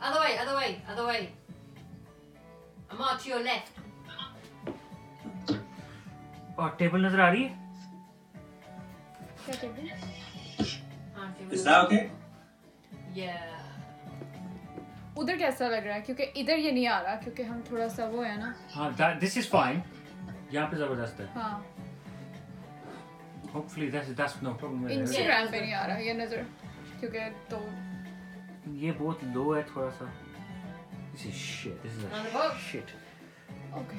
Other way, other way, other way. Amar, to your left. اور table نظر آ رہی ہے Is that okay? Yeah. ادھر کیسا لگ رہا ہے کیونکہ ادھر یہ نہیں آ رہا کیونکہ ہم تھوڑا سا وہ ہے نا ہاں دس از فائن یہاں پہ زبردست ہے ہاں hopefully this no problem Instagram پہ نہیں آ رہا یہ نظر کیونکہ تو یہ بہت لو ہے تھوڑا سا۔ This is shit this On is. Shit okay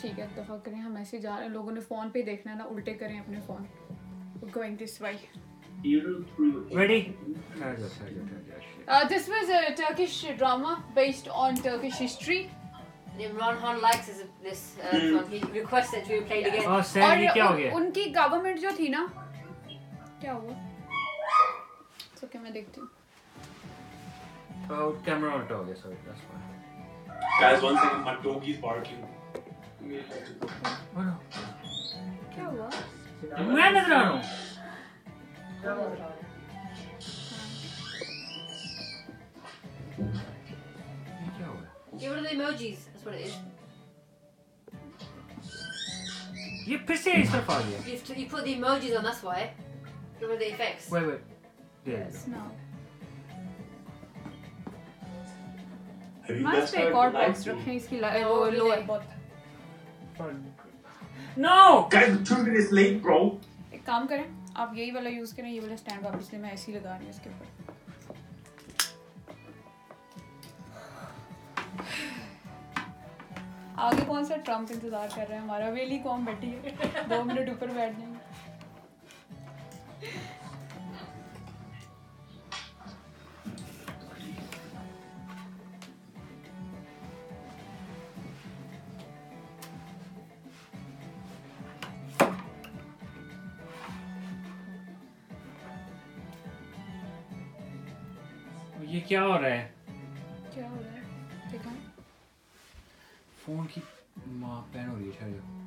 ٹھیک ہے اتفاق کریں ہم ایسے جا رہے ہیں۔ لوگوں نے فون پہ ہی دیکھنا ہے نا الٹے کریں اپنے phone going this why ready ٹھہر جاؤ ٹھہر جاؤ ٹھہر جاؤ this was Turkish drama based on Turkish history Imran Khan likes this, this uh, song. He requested to be played again. اور سینڈ کیا ہو گیا؟ ان کی گورنمنٹ جو تھی نا کیا ہوا؟ اوکے میں دیکھتی ہوں۔ کیمرہ الٹا ہو گیا sorry this fine Guys, one second, my dog is barking. کیا ہوا میں نظر آ رہا ہوں کیا ہو گیا Get rid of the emojis. That's what it is. یہ پھر سے اس طرف آ گیا You, you put the emojis on, that's why. Rid of the effects. وait wait there Yes, go. Messed پہ ایک اور باکس? رکھیں اس کی لا- وہ لو ہے بہت no Guys, we're two minutes late, bro. ایک کام کریں آپ یہی والا یوز کریں یہ والا اسٹینڈ واپس لیں میں ایسے ہی لگا رہی ہوں اس کے اوپر آگے کون سا ٹرمپ انتظار کر رہے ہیں ہمارا ویلی کون بیٹھی ہے دو منٹ اوپر بیٹھ جائیں گے یہ کیا ہو رہا ہے؟ کیا ہو رہا ہے؟ فون کی ماں پین ہو رہی ہے ٹھہر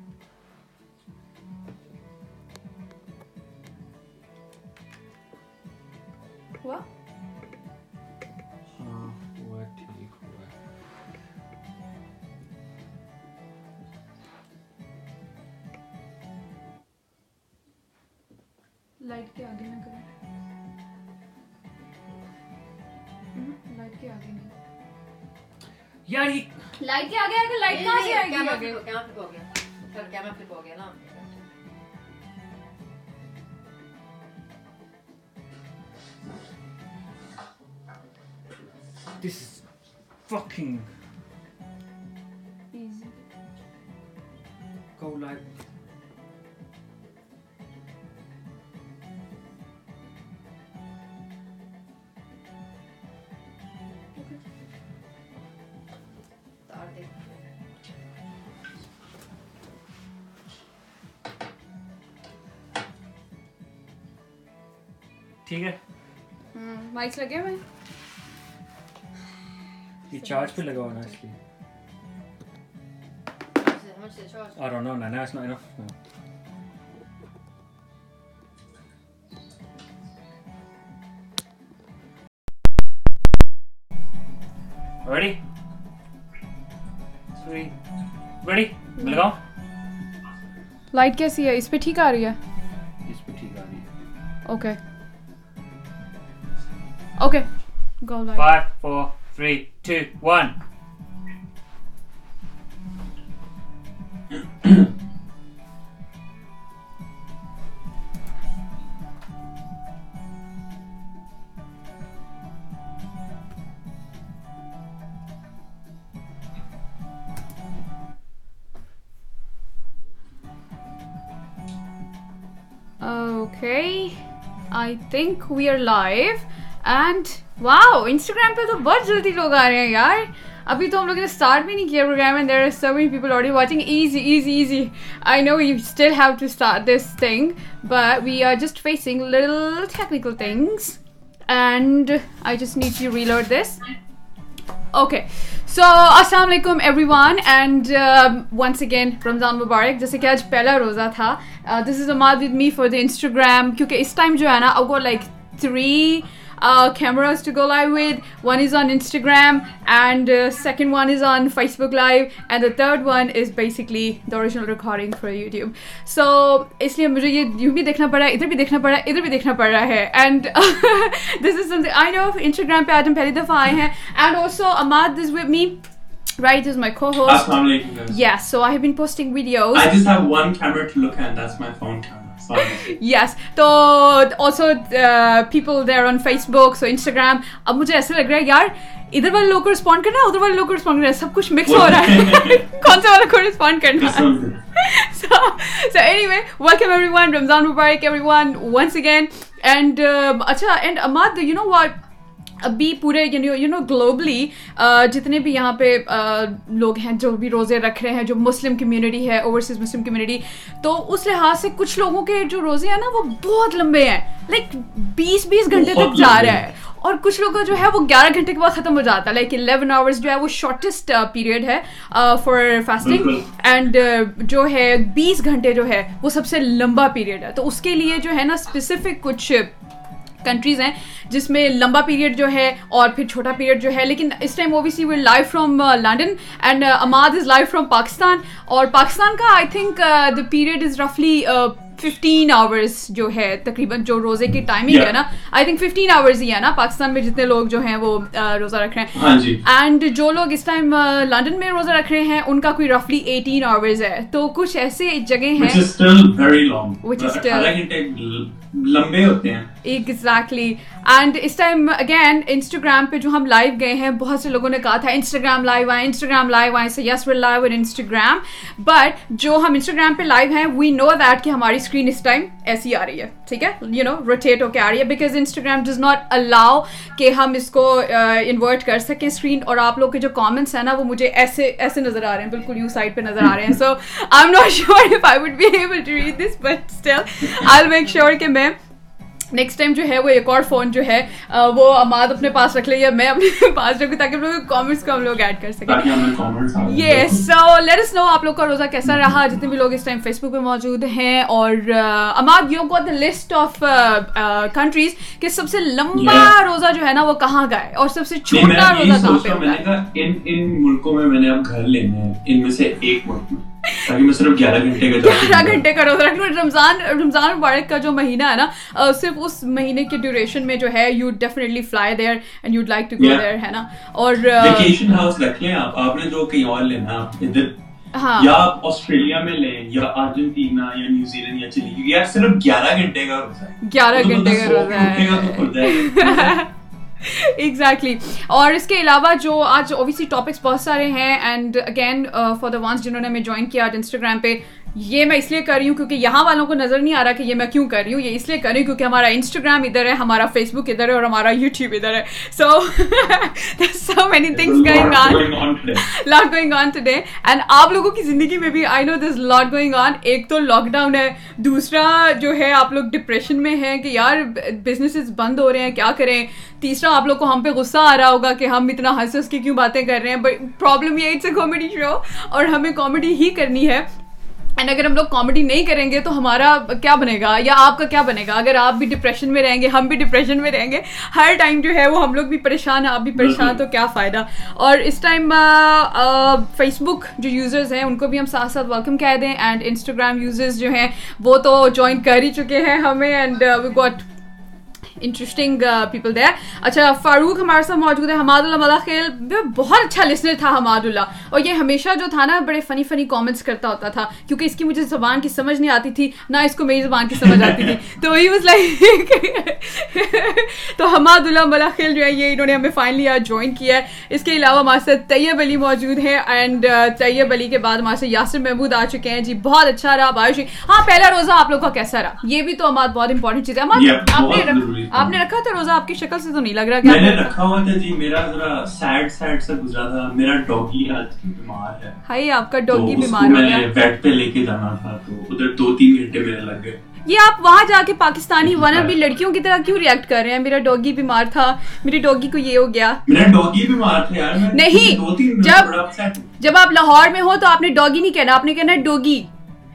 لائٹ کے آگے آگے لائٹ کہاں سے آئے گی آگے؟ مائکس لگے ہوئے یہ چارج پہ لگا ہونا اس لیے? I don't know no, no it's not enough no. Ready? Three. Ready? لگاؤ لائٹ کیسی ہے اس پہ ٹھیک آ رہی ہے go light Five, four, three, two, one. Okay I think we are live and wow Instagram پہ تو بہت جلدی لوگ آ رہے ہیں یار ابھی تو ہم لوگوں نے اسٹارٹ بھی نہیں کیا program and there are so many people already watching easy easy easy I know you still have to start this thing but we are just facing little technical things and I just need you reload this okay so السلام علیکم everyone and once again رمضان مبارک جیسے کہ آج پہلا روزہ تھا this is Imad with me for the Instagram کیونکہ اس ٹائم جو ہے نا اب وہ like three Facebook live and the third recording from YouTube so اس لیے مجھے یہ یوں بھی دیکھنا پڑا ہے ادھر بھی دیکھنا پڑ رہا ہے ادھر بھی دیکھنا پڑ رہا ہے and this is something I know Instagram پہ آٹھ ہم پہلی دفعہ آئے ہیں اینڈ آلسوز می رائٹ از مائی یس سو ہی یس تو also people there on Facebook so Instagram اب مجھے ایسا لگ رہا ہے یار ادھر والے لوگ کو رسپونڈ کرنا ہے ادھر والے لوگ کو رسپونڈ کرنا ہے سب کچھ مکس ہو رہا ہے کون سا والا کو رسپونڈ کرنا ہے so anyway welcome everyone رمضان مبارک everyone once again and اچھا and Imad you know what ابھی پورے یو نو گلوبلی جتنے بھی یہاں پہ لوگ ہیں جو بھی روزے رکھ رہے ہیں جو مسلم کمیونٹی ہے اوورسیز مسلم کمیونٹی تو اس لحاظ سے کچھ لوگوں کے جو روزے ہیں نا وہ بہت لمبے ہیں۔ لائک بیس بیس گھنٹے تک جا رہا ہے۔ اور کچھ لوگوں کا جو ہے وہ گیارہ گھنٹے کے بعد ختم ہو جاتا ہے۔ لائک الیون آورس جو ہے وہ شارٹیسٹ پیریڈ ہے فار فاسٹنگ اینڈ جو ہے بیس گھنٹے جو ہے وہ سب سے لمبا پیریڈ ہے۔ تو اس کے لیے جو ہے نا اسپیسیفک کچھ کنٹریز ہیں جس میں لمبا پیریڈ جو ہے اور پھر چھوٹا پیریڈ جو ہے لیکن اس time obviously we live from London and Imad is live from Pakistan اور پاکستان کا I think the period is رفلی fifteen hours جو ہے تقریباً جو روزے کی ٹائمنگ ہے نا آئی تھنک ففٹین آورس ہی ہے نا پاکستان میں جتنے لوگ جو ہیں وہ uh, روزہ رکھ رہے ہیں۔ اینڈ جو لوگ اس ٹائم لنڈن uh, میں روزہ رکھ رہے ہیں ان کا کوئی رفلی ایٹین آورز ہے۔ تو کچھ ایسے جگہ ہیں لمبے ہوتے ہیں۔ ایگزیکٹلی اینڈ اس ٹائم اگین انسٹاگرام پہ جو ہم لائیو گئے ہیں، بہت سے لوگوں نے کہا تھا انسٹاگرام لائیو آئے انسٹاگرام لائیو آئے yes well live Instagram but جو ہم انسٹاگرام پہ لائیو ہیں وی نو دیٹ کہ ہماری اسکرین اس ٹائم ایسی آ رہی ہے۔ ٹھیک ہے؟ یو نو روٹیٹ ہو کے آ رہی ہے۔ Because Instagram does not allow کہ ہم اس کو uh, انورٹ کر سکیں اسکرین اور آپ لوگ کے جو کامنٹس ہیں نا، وہ مجھے ایسے ایسے نظر آ رہے ہیں۔ بالکل یو سائڈ پہ نظر آ رہے ہیں۔ So I am not sure if I would be able to read this but still I make sure کہ میں نیکسٹ ٹائم جو ہے وہ ایک اور فون جو ہے وہ اماد اپنے پاس رکھ لے یا میں اپنے پاس رکھوں تاکہ ہم لوگ کامنٹس کو ہم لوگ ایڈ کر سکیں۔ یہ سو لیٹس نو آپ لوگ کا روزہ کیسا رہا۔ جتنے بھی لوگ اس ٹائم فیس بک پہ موجود ہیں اور Imad you go the list of countries کہ سب سے لمبا روزہ جو ہے نا وہ کہاں کا ہے اور سب سے چھوٹا روزہ کہاں پہ ان ملکوں میں میں نے اب گھر لینا ہے ان میں سے ایک ملک میں۔ گیارہ گھنٹے کا گیارہ گھنٹے کا روزہ رمضان رمضان مبارک کا جو مہینہ ہے نا صرف اس مہینے کے ڈیوریشن میں جو ہے you definitely fly there and you'd like to go there ہے نا؟ اور ویکیشن ہاؤس رکھ لیں آپ۔ آپ نے جو کہیں اور لینا ادھر۔ ہاں۔ یا آپ آسٹریلیا میں لیں یا ارجنٹینا یا نیوزی لینڈ یا چلی۔ یار صرف گیارہ گھنٹے کا روزہ گیارہ گھنٹے کا روزہ ہے۔ ایگزیکٹلی اور اس کے علاوہ جو آج اوبیسلی ٹاپکس بہت سارے ہیں and again for the ones جنہوں نے ہمیں جوائن کیا آج انسٹاگرام پہ یہ میں اس لیے کر رہی ہوں کیونکہ یہاں والوں کو نظر نہیں آ رہا کہ یہ میں کیوں کر رہی ہوں یہ اس لیے کر رہی ہوں کیونکہ ہمارا انسٹاگرام ادھر ہے ہمارا فیس بک ادھر ہے اور ہمارا یوٹیوب ادھر ہے۔ So so many things going on lot going on today and آپ لوگوں کی زندگی میں بھی آئی نو دس لاٹ گوئنگ آن ایک تو لاک ڈاؤن ہے دوسرا جو ہے آپ لوگ ڈپریشن میں ہیں کہ یار بزنسز بند ہو رہے ہیں کیا کریں؟ تیسرا آپ لوگ کو ہم پہ غصہ آ رہا ہوگا کہ ہم اتنا ہنس ہنس کے کیوں باتیں کر رہے ہیں؟ بٹ پرابلم یہ اٹس اے کامیڈی شو اور ہمیں کامیڈی ہی کرنی ہے۔ اینڈ اگر ہم لوگ کامیڈی نہیں کریں گے تو ہمارا کیا بنے گا؟ یا آپ کا کیا بنے گا؟ اگر آپ بھی ڈپریشن میں رہیں گے، ہم بھی ڈپریشن میں رہیں گے، ہر ٹائم جو ہے وہ ہم لوگ بھی پریشان آپ بھی پریشان تو کیا فائدہ؟ اور اس ٹائم فیس بک جو یوزرز ہیں، ان کو بھی ہم ساتھ ساتھ ویلکم کہہ دیں۔ اینڈ انسٹاگرام یوزرز جو ہیں، وہ تو جوائن کر ہی چکے ہیں ہمیں and we got interesting people there اچھا فاروق ہمارے ساتھ موجود ہے حماد اللہ ملاخیل بہت اچھا لسنر تھا حماد اللہ۔ اور یہ ہمیشہ جو تھا نا بڑے فنی فنی کامنٹس کرتا ہوتا تھا کیونکہ اس کی مجھے زبان کی سمجھ نہیں آتی تھی نہ اس کو میری زبان کی سمجھ آتی تھی۔ تو وہی واز لائک تو حماد اللہ ملاخیل جو ہے یہ انہوں نے ہمیں فائنلی آج جوائن کیا ہے۔ اس کے علاوہ ہمارے ساتھ طیب علی موجود ہیں اینڈ uh, طیب علی کے بعد ہمارے ساتھ یاسر محمود آ چکے ہیں۔ جی بہت اچھا رہا بارش ہاں پہلا روزہ آپ لوگ کا کیسا رہا؟ یہ بھی تو ہمارا بہت امپورٹنٹ چیز ہے۔ ہمارے آپ نے آپ نے رکھا تھا روزہ؟ آپ کی شکل سے تو نہیں لگ رہا میں نے رکھا ہوا تھا جی میرا ذرا سیڈ سیڈ سا گزرا تھا۔ میرا ڈاگی آج بیمار ہے۔ ہائی آپ کا ڈاگی بیمار ہو گیا۔ بیڈ پہ لے کے جانا تھا۔ تو ادھر دو تین گھنٹے میرے لگ گئے۔ یہ آپ وہاں جا کے پاکستانی جی، ون ابھی لڑکیوں کی طرح کیوں ریئیکٹ کر رہے ہیں؟ میرا ڈاگی بیمار تھا۔ میری ڈاگی کو یہ ہو گیا۔ میرا ڈاگی بیمار تھا یار۔ نہیں جب جب آپ لاہور میں ہو تو آپ نے ڈاگی نہیں کہنا۔ آپ نے کہنا ڈوگی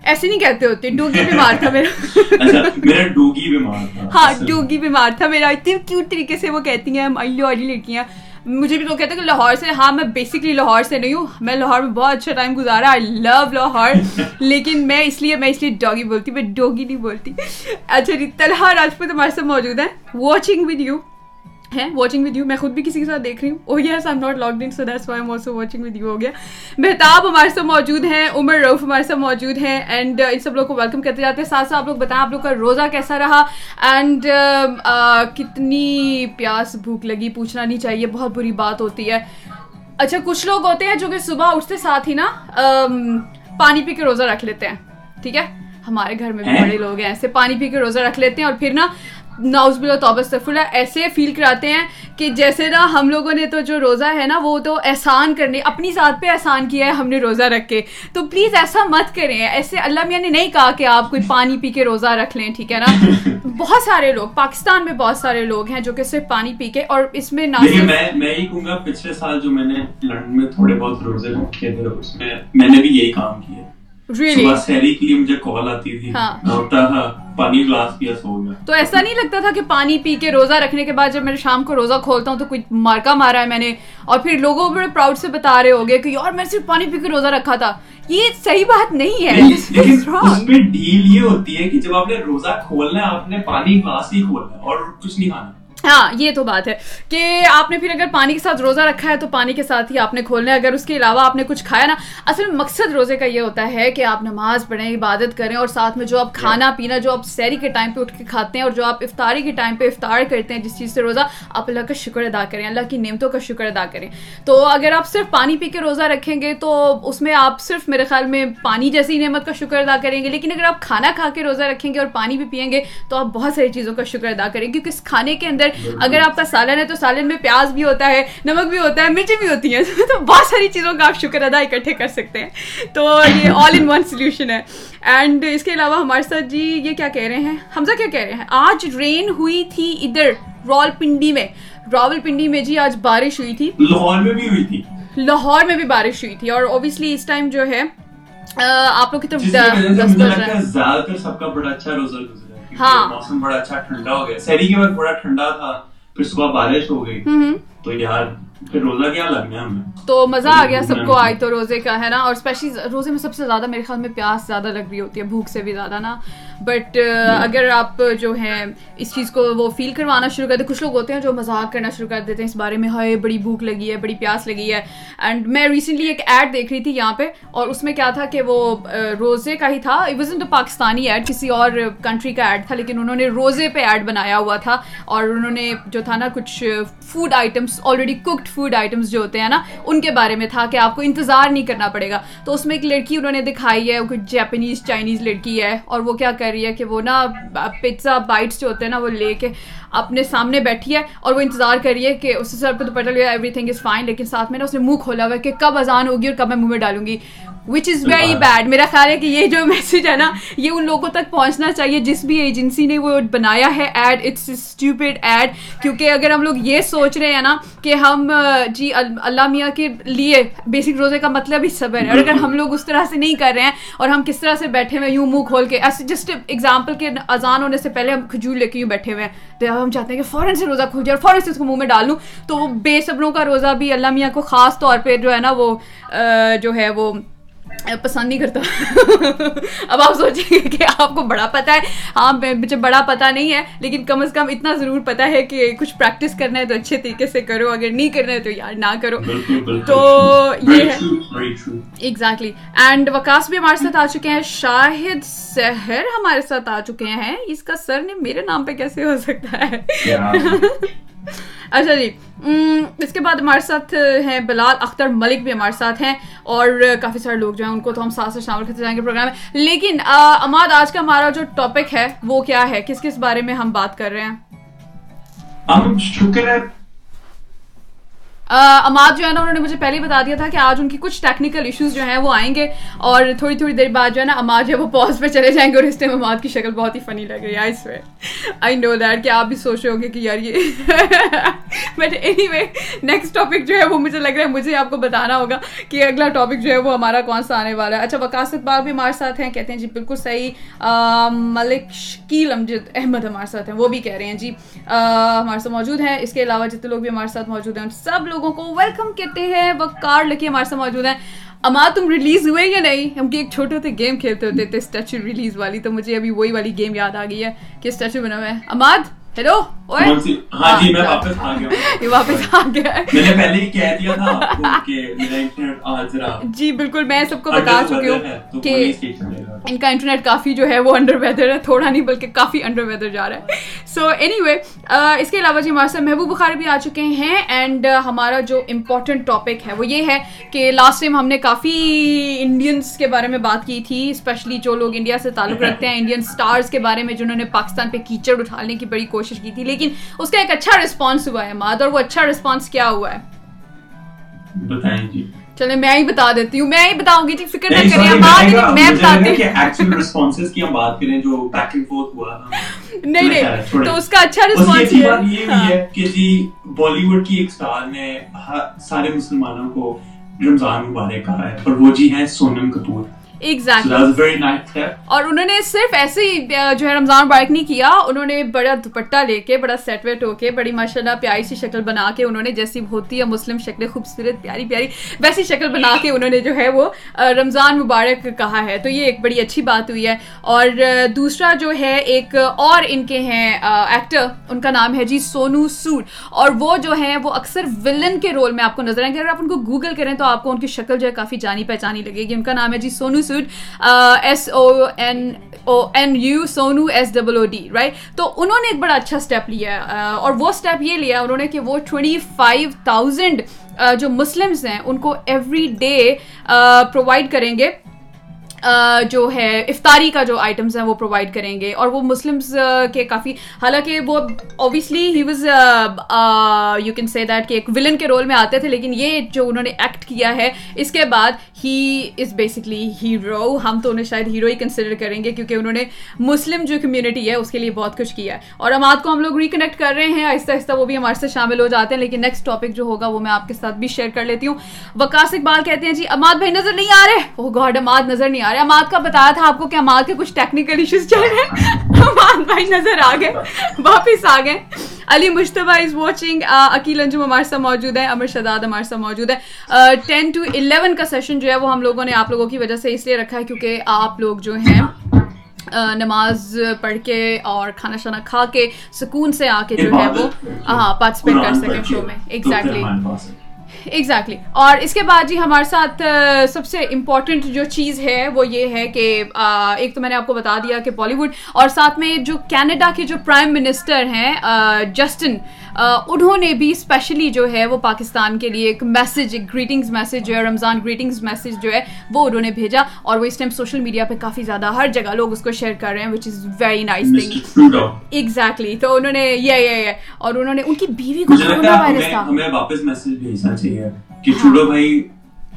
ایسے نہیں کہتے ہوتے ڈوگی بیمار تھا میرا۔ اچھا، میرا ڈوگی بیمار تھا۔ ہاں اچھا۔ ڈوگی بیمار تھا میرا۔ اتنے کیوٹ طریقے سے وہ کہتی ہیں لاہوری لڑکیاں۔ مجھے بھی تو کہتے ہیں کہ لاہور سے ہاں میں بیسکلی لاہور سے نہیں ہوں۔ میں لاہور میں بہت اچھا ٹائم گزارا۔ آئی لو لاہور۔ لیکن میں اس لیے میں اس لیے ڈاگی بولتی میں ڈوگی نہیں بولتی۔ اچھا جی طلحہ راجپوت ہمارے ساتھ موجود ہیں۔ واچنگ ود یو ہے واچنگ ود یو میں خود بھی کسی کے ساتھ دیکھ رہی ہوں. او yes I am not logged in so that's why am also watching with you ہو گیا. مہتاب ہمارے ساتھ موجود ہیں عمر روف ہمارے ساتھ موجود ہیں اینڈ ان سب لوگ کو ویلکم کرتے جاتے ہیں. ساتھ ساتھ آپ لوگ بتائیں آپ لوگ کا روزہ کیسا رہا? اینڈ کتنی پیاس بھوک لگی پوچھنا نہیں چاہیے بہت بری بات ہوتی ہے. اچھا کچھ لوگ ہوتے ہیں جو کہ صبح اٹھتے ساتھ ہی نا ام، پانی پی کے روزہ رکھ لیتے ہیں. ٹھیک ہے؟ ہمارے گھر میں بھی؟ بڑے لوگ ہیں ایسے پانی پی کے روزہ رکھ لیتے ہیں اور پھر نا ناؤز بلا توبہ استغفر ایسے فیل کراتے ہیں کہ جیسے نا ہم لوگوں نے تو جو روزہ ہے نا وہ تو احسان کرنے اپنی ذات پہ احسان کیا ہے ہم نے روزہ رکھ کے۔ تو پلیز ایسا مت کریں۔ ایسے اللہ میاں نے نہیں کہا کہ آپ کوئی پانی پی کے روزہ رکھ لیں ٹھیک ہے نا؟ بہت سارے لوگ پاکستان میں بہت سارے لوگ ہیں جو کہ صرف پانی پی کے اور اس میں نہ میں میں یہی کہوں گا پچھلے سال جو میں نے لندن میں تھوڑے بہت روزے رکھے تھے اس میں میں نے بھی یہی کام کیا۔ سحری کے لیے مجھے کال آتی تھی اٹھتا تھا پانی گلاس پیا سو گیا تو ایسا نہیں لگتا تھا کہ پانی پی کے روزہ رکھنے کے بعد جب میں شام کو روزہ کھولتا ہوں تو کوئی مارکا مارا ہے میں نے اور پھر لوگوں بڑے پراؤڈ سے بتا رہے ہوگے کہ یار میں صرف پانی پی کے روزہ رکھا تھا یہ صحیح بات نہیں ہے لیکن. اس پہ ڈیل یہ ہوتی ہے کہ جب آپ نے روزہ کھولنا ہے آپ نے پانی گلاس ہی کھولنا ہے اور کچھ نہیں کھانا ہاں یہ تو بات ہے کہ آپ نے پھر اگر پانی کے ساتھ روزہ رکھا ہے تو پانی کے ساتھ ہی آپ نے کھولنا ہے۔ اگر اس کے علاوہ آپ نے کچھ کھایا نا، اصل مقصد روزے کا یہ ہوتا ہے کہ آپ نماز پڑھیں، عبادت کریں اور ساتھ میں جو آپ کھانا پینا، جو آپ سیری کے ٹائم پہ اٹھ کے کھاتے ہیں اور جو آپ افطاری کے ٹائم پہ افطار کرتے ہیں، جس چیز سے روزہ آپ اللہ کا شکر ادا کریں، اللہ کی نعمتوں کا شکر ادا کریں۔ تو اگر آپ صرف پانی پی کے روزہ رکھیں گے تو اس میں آپ صرف میرے خیال میں پانی جیسی نعمت کا شکر ادا کریں گے۔ لیکن اگر آپ کھانا کھا کے روزہ رکھیں گے اور پانی بھی پئیں گے تو آپ بہت ساری چیزوں کا شکر ادا کریں گے۔ کیونکہ اس کھانے کے اندر اگر آپ کا سالن ہے تو سالن میں پیاز بھی ہوتا ہے نمک بھی ہوتا ہے مرچیں بھی ہوتی ہیں۔ تو بہت ساری چیزوں کا آپ شکر ادا اکٹھے کر سکتے ہیں۔ تو یہ آل ان ون سلیوشن ہے۔ اینڈ اس کے علاوہ ہمارے ساتھ جی یہ کیا کہہ رہے ہیں؟ حمزہ کیا کہہ رہے ہیں؟ آج رین ہوئی تھی ادھر رول پنڈی میں۔ راول پنڈی میں جی آج بارش ہوئی تھی۔ لاہور میں بھی ہوئی تھی۔ لاہور میں بھی بارش ہوئی تھی۔ اور اوبیسلی اس ٹائم جو ہے آپ لوگ کی طرف زیادہ تر سب کا بڑا اچھا روزہ ہاں۔ موسم بڑا اچھا ٹھنڈا ہو گیا۔ سحری کے وقت بڑا ٹھنڈا تھا پھر صبح بارش ہو گئی۔ تو یار روزہ کیا لگنا ہمیں؟ تو مزہ آ گیا سب کو آئی تو روزے کا ہے نا؟ اور اسپیشلی روزے میں سب سے زیادہ میرے خیال میں پیاس زیادہ لگ رہی ہوتی ہے بھوک سے بھی زیادہ نا؟ بٹ اگر آپ جو ہیں اس چیز کو وہ فیل کروانا شروع کر دیں کچھ لوگ ہوتے ہیں جو مذاق کرنا شروع کر دیتے ہیں اس بارے میں ہائے بڑی بھوک لگی ہے بڑی پیاس لگی ہے۔ اینڈ میں ریسنٹلی ایک ایڈ دیکھ رہی تھی یہاں پہ اور اس میں کیا تھا کہ وہ روزے کا ہی تھا۔ It was in Pakistani ad کسی اور کنٹری کا ایڈ تھا لیکن انہوں نے روزے پہ ایڈ بنایا ہوا تھا۔ اور انہوں نے جو تھا نا کچھ food items already cooked food items جو ہوتے ہیں نا، ان کے بارے میں تھا کہ آپ کو انتظار نہیں کرنا پڑے گا۔ تو اس میں ایک لڑکی انہوں نے دکھائی ہے کچھ جیپنیز چائنیز لڑکی ہے اور وہ کیا کر رہی ہے کہ وہ نا پزا بائٹس جو ہوتے ہیں نا وہ لے کے اپنے سامنے بیٹھی ہے اور وہ انتظار کر رہی ہے کہ اس سر پہ دوپٹہ لیا ایوری تھنگ از فائن لیکن ساتھ میں نا اس نے منہ کھولا ہوا ہے کہ کب اذان ہوگی اور کب میں منہ میں ڈالوں گی۔ وچ از ویری بیڈ میرا خیال ہے کہ یہ جو میسج ہے نا یہ ان لوگوں تک پہنچنا چاہیے جس بھی ایجنسی نے وہ بنایا ہے۔ ایڈ اٹس اسٹیوپڈ ایڈ کیونکہ اگر ہم لوگ یہ سوچ رہے ہیں نا کہ ہم جی اللہ میاں کے لیے بیسک روزے کا مطلب ہی صبر ہے۔ اور اگر ہم لوگ اس طرح سے نہیں کر رہے ہیں اور ہم کس طرح سے بیٹھے ہوئے یوں منہ کھول کے ایسے جسٹ ایگزامپل کے اذان ہونے سے پہلے ہم کھجور لے کے یوں بیٹھے ہوئے ہیں۔ ہم چاہتے ہیں کہ فوراً سے روزہ کھل جائے اور فوراً سے اس کو منہ میں ڈال لوں۔ تو وہ بے صبروں کا روزہ بھی اللہ میاں کو خاص طور پہ جو ہے نا وہ جو ہے وہ پسند نہیں کرتا۔ اب آپ سوچیں گے کہ آپ کو بڑا پتا ہے۔ ہاں مجھے بڑا پتا نہیں ہے لیکن کم از کم اتنا ضرور پتا ہے کہ کچھ پریکٹس کرنا ہے تو اچھے طریقے سے کرو۔ اگر نہیں کرنا ہے تو یار نہ کرو۔ تو یہ ہے۔ ایگزیکٹلی اینڈ وکاس بھی ہمارے ساتھ آ چکے ہیں۔ شاہد سحر ہمارے ساتھ آ چکے ہیں۔ اس کا سر نے میرے نام پہ کیسے ہو سکتا ہے؟ اچھا جی۔ اس کے بعد ہمارے ساتھ ہیں بلال اختر ملک بھی ہمارے ساتھ ہیں اور کافی سارے لوگ جو ہیں ان کو تو ہم ساتھ سے شامل کرتے جائیں گے پروگرام میں۔ لیکن اماد آج کا ہمارا جو ٹاپک ہے وہ کیا ہے؟ کس کس بارے میں ہم بات کر رہے ہیں؟ شکر ہے اماد جو ہے نا انہوں نے مجھے پہلے ہی بتا دیا تھا کہ آج ان کی کچھ ٹیکنیکل ایشوز جو ہیں وہ آئیں گے۔ اور تھوڑی تھوڑی دیر بعد جو ہے نا اماد جو ہے وہ پاز پہ چلے جائیں گے اور اس ٹائم اماد کی شکل بہت ہی فنی لگ رہی ہے آئی نو دیٹ کہ آپ بھی سوچ رہے ہوں گے کہ یار یہ but anyway next topic جو ہے وہ مجھے لگ رہا ہے مجھے آپ کو بتانا ہوگا کہ اگلا ٹاپک جو ہے وہ ہمارا کون سا آنے والا ہے۔ اچھا وکاس اقبال بھی ہمارے ساتھ ہیں، کہتے ہیں جی بالکل صحیح۔ ملک شکیل امجد احمد ہمارے ساتھ ہیں، وہ بھی کہہ رہے ہیں جی۔ ہمارے ساتھ موجود ہیں۔ اس کے علاوہ جتنے لوگ بھی ہمارے ساتھ موجود ہیں، ان سب لوگوں کو ویلکم کہتے ہیں۔ وہ کارڈ لے کے ہمارے ساتھ موجود ہیں۔ اما، تم ریلیز ہوئے یا نہیں؟ ہم کہ ایک چھوٹے ہوتے گیم کھیلتے ہوتے تھے اسٹیچو ریلیز والی، تو مجھے ابھی وہی والی گیم یاد آ گئی ہے کہ اسٹیچو بنا ہوا ہے۔ اماد؟ ہیلو ہاں جی میں اچھا۔ واپس آ گیا یہ واپس آ گیا میں نے پہلے ہی کہہ دیا تھا کہ میرا انٹرنیٹ آج رہا جی بالکل میں سب کو بتا چکی ہوں کہ ان کا انٹرنیٹ کافی جو ہے وہ انڈر ویدر ہے تھوڑا نہیں بلکہ کافی انڈر ویدر جا رہا ہے۔ سو اینی وے اس کے علاوہ جی ہمارے ساتھ محبوب بخاری بھی آ چکے ہیں اینڈ ہمارا جو امپورٹنٹ ٹاپک ہے وہ یہ ہے کہ لاسٹ ٹائم ہم نے کافی انڈینس کے بارے میں بات کی تھی اسپیشلی جو لوگ انڈیا سے تعلق رکھتے ہیں انڈین اسٹارس کے بارے میں جنہوں نے پاکستان پہ کیچڑ اٹھانے کی بڑی کوشش کوشش کی تھی لیکن اس کا ایک اچھا رسپانس ہوا ہے ماد اور وہ اچھا رسپانس کیا ہوا ہے؟ جی۔ چلے میں ہی بتا دیتی ہوں میں ہی بتاؤں گی جی، فکر نہ کریں ہم میں بتاتی ہوں۔ نہیں نہیں تو اس کا اچھا ریسپانس یہ یہ ہاں۔ ہے۔ کہ جی بالی ووڈ کی ایک سٹار نے سارے مسلمانوں کو رمضان مبارک کہا ہے اور وہ جی ہیں سونم کپور۔ اور انہوں نے صرف ایسے ہی جو ہے رمضان مبارک نہیں کیا انہوں نے بڑا دوپٹہ لے کے بڑا سیٹ ویٹ ہو کے بڑی ماشاء اللہ پیاری سی شکل بنا کے انہوں نے جیسی ہوتی ہے مسلم شکلیں خوبصورت پیاری پیاری ویسی شکل بنا کے انہوں نے جو ہے وہ رمضان مبارک کہا ہے۔ تو یہ ایک بڑی اچھی بات ہوئی ہے۔ اور دوسرا جو ہے ایک اور ان کے ہیں ایکٹر ان کا نام ہے جی سونو سود اور وہ جو ہیں وہ اکثر ولن کے رول میں آپ کو نظر آئیں گے۔ اگر آپ ان کو گوگل کریں تو آپ کو ان کی شکل جو ہے کافی جانی پہچانی لگے گی۔ ان کا نام ہے جی Sonu Sood S O N O N U Sonu S double O D right تو انہوں نے ایک بڑا اچھا اسٹیپ لیا ہے اور وہ اسٹیپ یہ لیا انہوں نے کہ وہ ٹوئنٹی فائیو تھاؤزینڈ جو مسلمس ہیں ان کو ایوری ڈے پرووائڈ کریں گے جو ہے، افطاری کا جو آئٹمس ہیں وہ پرووائڈ کریں گے اور وہ مسلمس کے کافی، حالانکہ وہ obviously he was you can say that کہ ایک ولن کے رول میں آتے تھے، لیکن یہ جو انہوں نے ایکٹ کیا ہے، اس کے بعد ہی از بیسکلی ہیرو ہم تو انہیں شاید ہیرو ہی کنسیڈر کریں گے، کیونکہ انہوں نے مسلم جو کمیونٹی ہے، اس کے لیے بہت کچھ کیا ہے۔ اور اماد کو ہم لوگ ریکنیکٹ کر رہے ہیں، آہستہ آہستہ وہ بھی ہمارے ساتھ شامل ہو جاتے ہیں، لیکن نیکسٹ ٹاپک جو ہوگا وہ میں آپ کے ساتھ بھی شیئر کر لیتی ہوں۔ وکاس اقبال کہتے ہیں جی اماد بھائی نظر نہیں آ رہے؟ oh وہ گاڈ اماد نظر نہیں آ یار اماد کا بتایا تھا آپ کو کہ اماد کے کچھ ٹیکنیکل ایشوز چل رہے ہیں۔ اماد بھائی نظر آ گئے، واپس آ گئے۔ علی مشتبہ از واچنگ عقیل انجم ہمارے ساتھ موجود ہے امر شداد ہمارے ساتھ موجود ہے ٹین ٹو الیون کا سیشن جو ہے وہ ہم لوگوں نے آپ لوگوں کی وجہ سے اس لیے رکھا ہے کیونکہ آپ لوگ جو ہیں نماز پڑھ کے اور کھانا شانا کھا کے، سکون سے آ کے جو ہے وہ ہاں پارٹیسپیٹ کر سکیں شو میں۔ Exactly exactly exactly. اور اس کے بعد جی ہمارے ساتھ سب سے امپورٹنٹ جو چیز ہے وہ یہ ہے کہ ایک تو میں نے آپ کو بتا دیا کہ بالی ووڈ اور ساتھ میں جو کینیڈا کے جو پرائم منسٹر ہیں جسٹن انہوں نے بھی اسپیشلی جو ہے وہ پاکستان کے لیے ایک میسج ایک گریٹنگز میسج جو ہے رمضان گریٹنگز میسج جو ہے وہ انہوں نے بھیجا اور وہ اس ٹائم سوشل میڈیا پہ کافی زیادہ ہر جگہ لوگ اس کو شیئر کر رہے ہیں which is very nice thing exactly تو انہوں نے یہ یہ اور انہوں نے ان کی بیوی کو کرونا وائرس تھا۔ ہمیں واپس میسج بھیجنا چاہیے کہ چھوڑو بھائی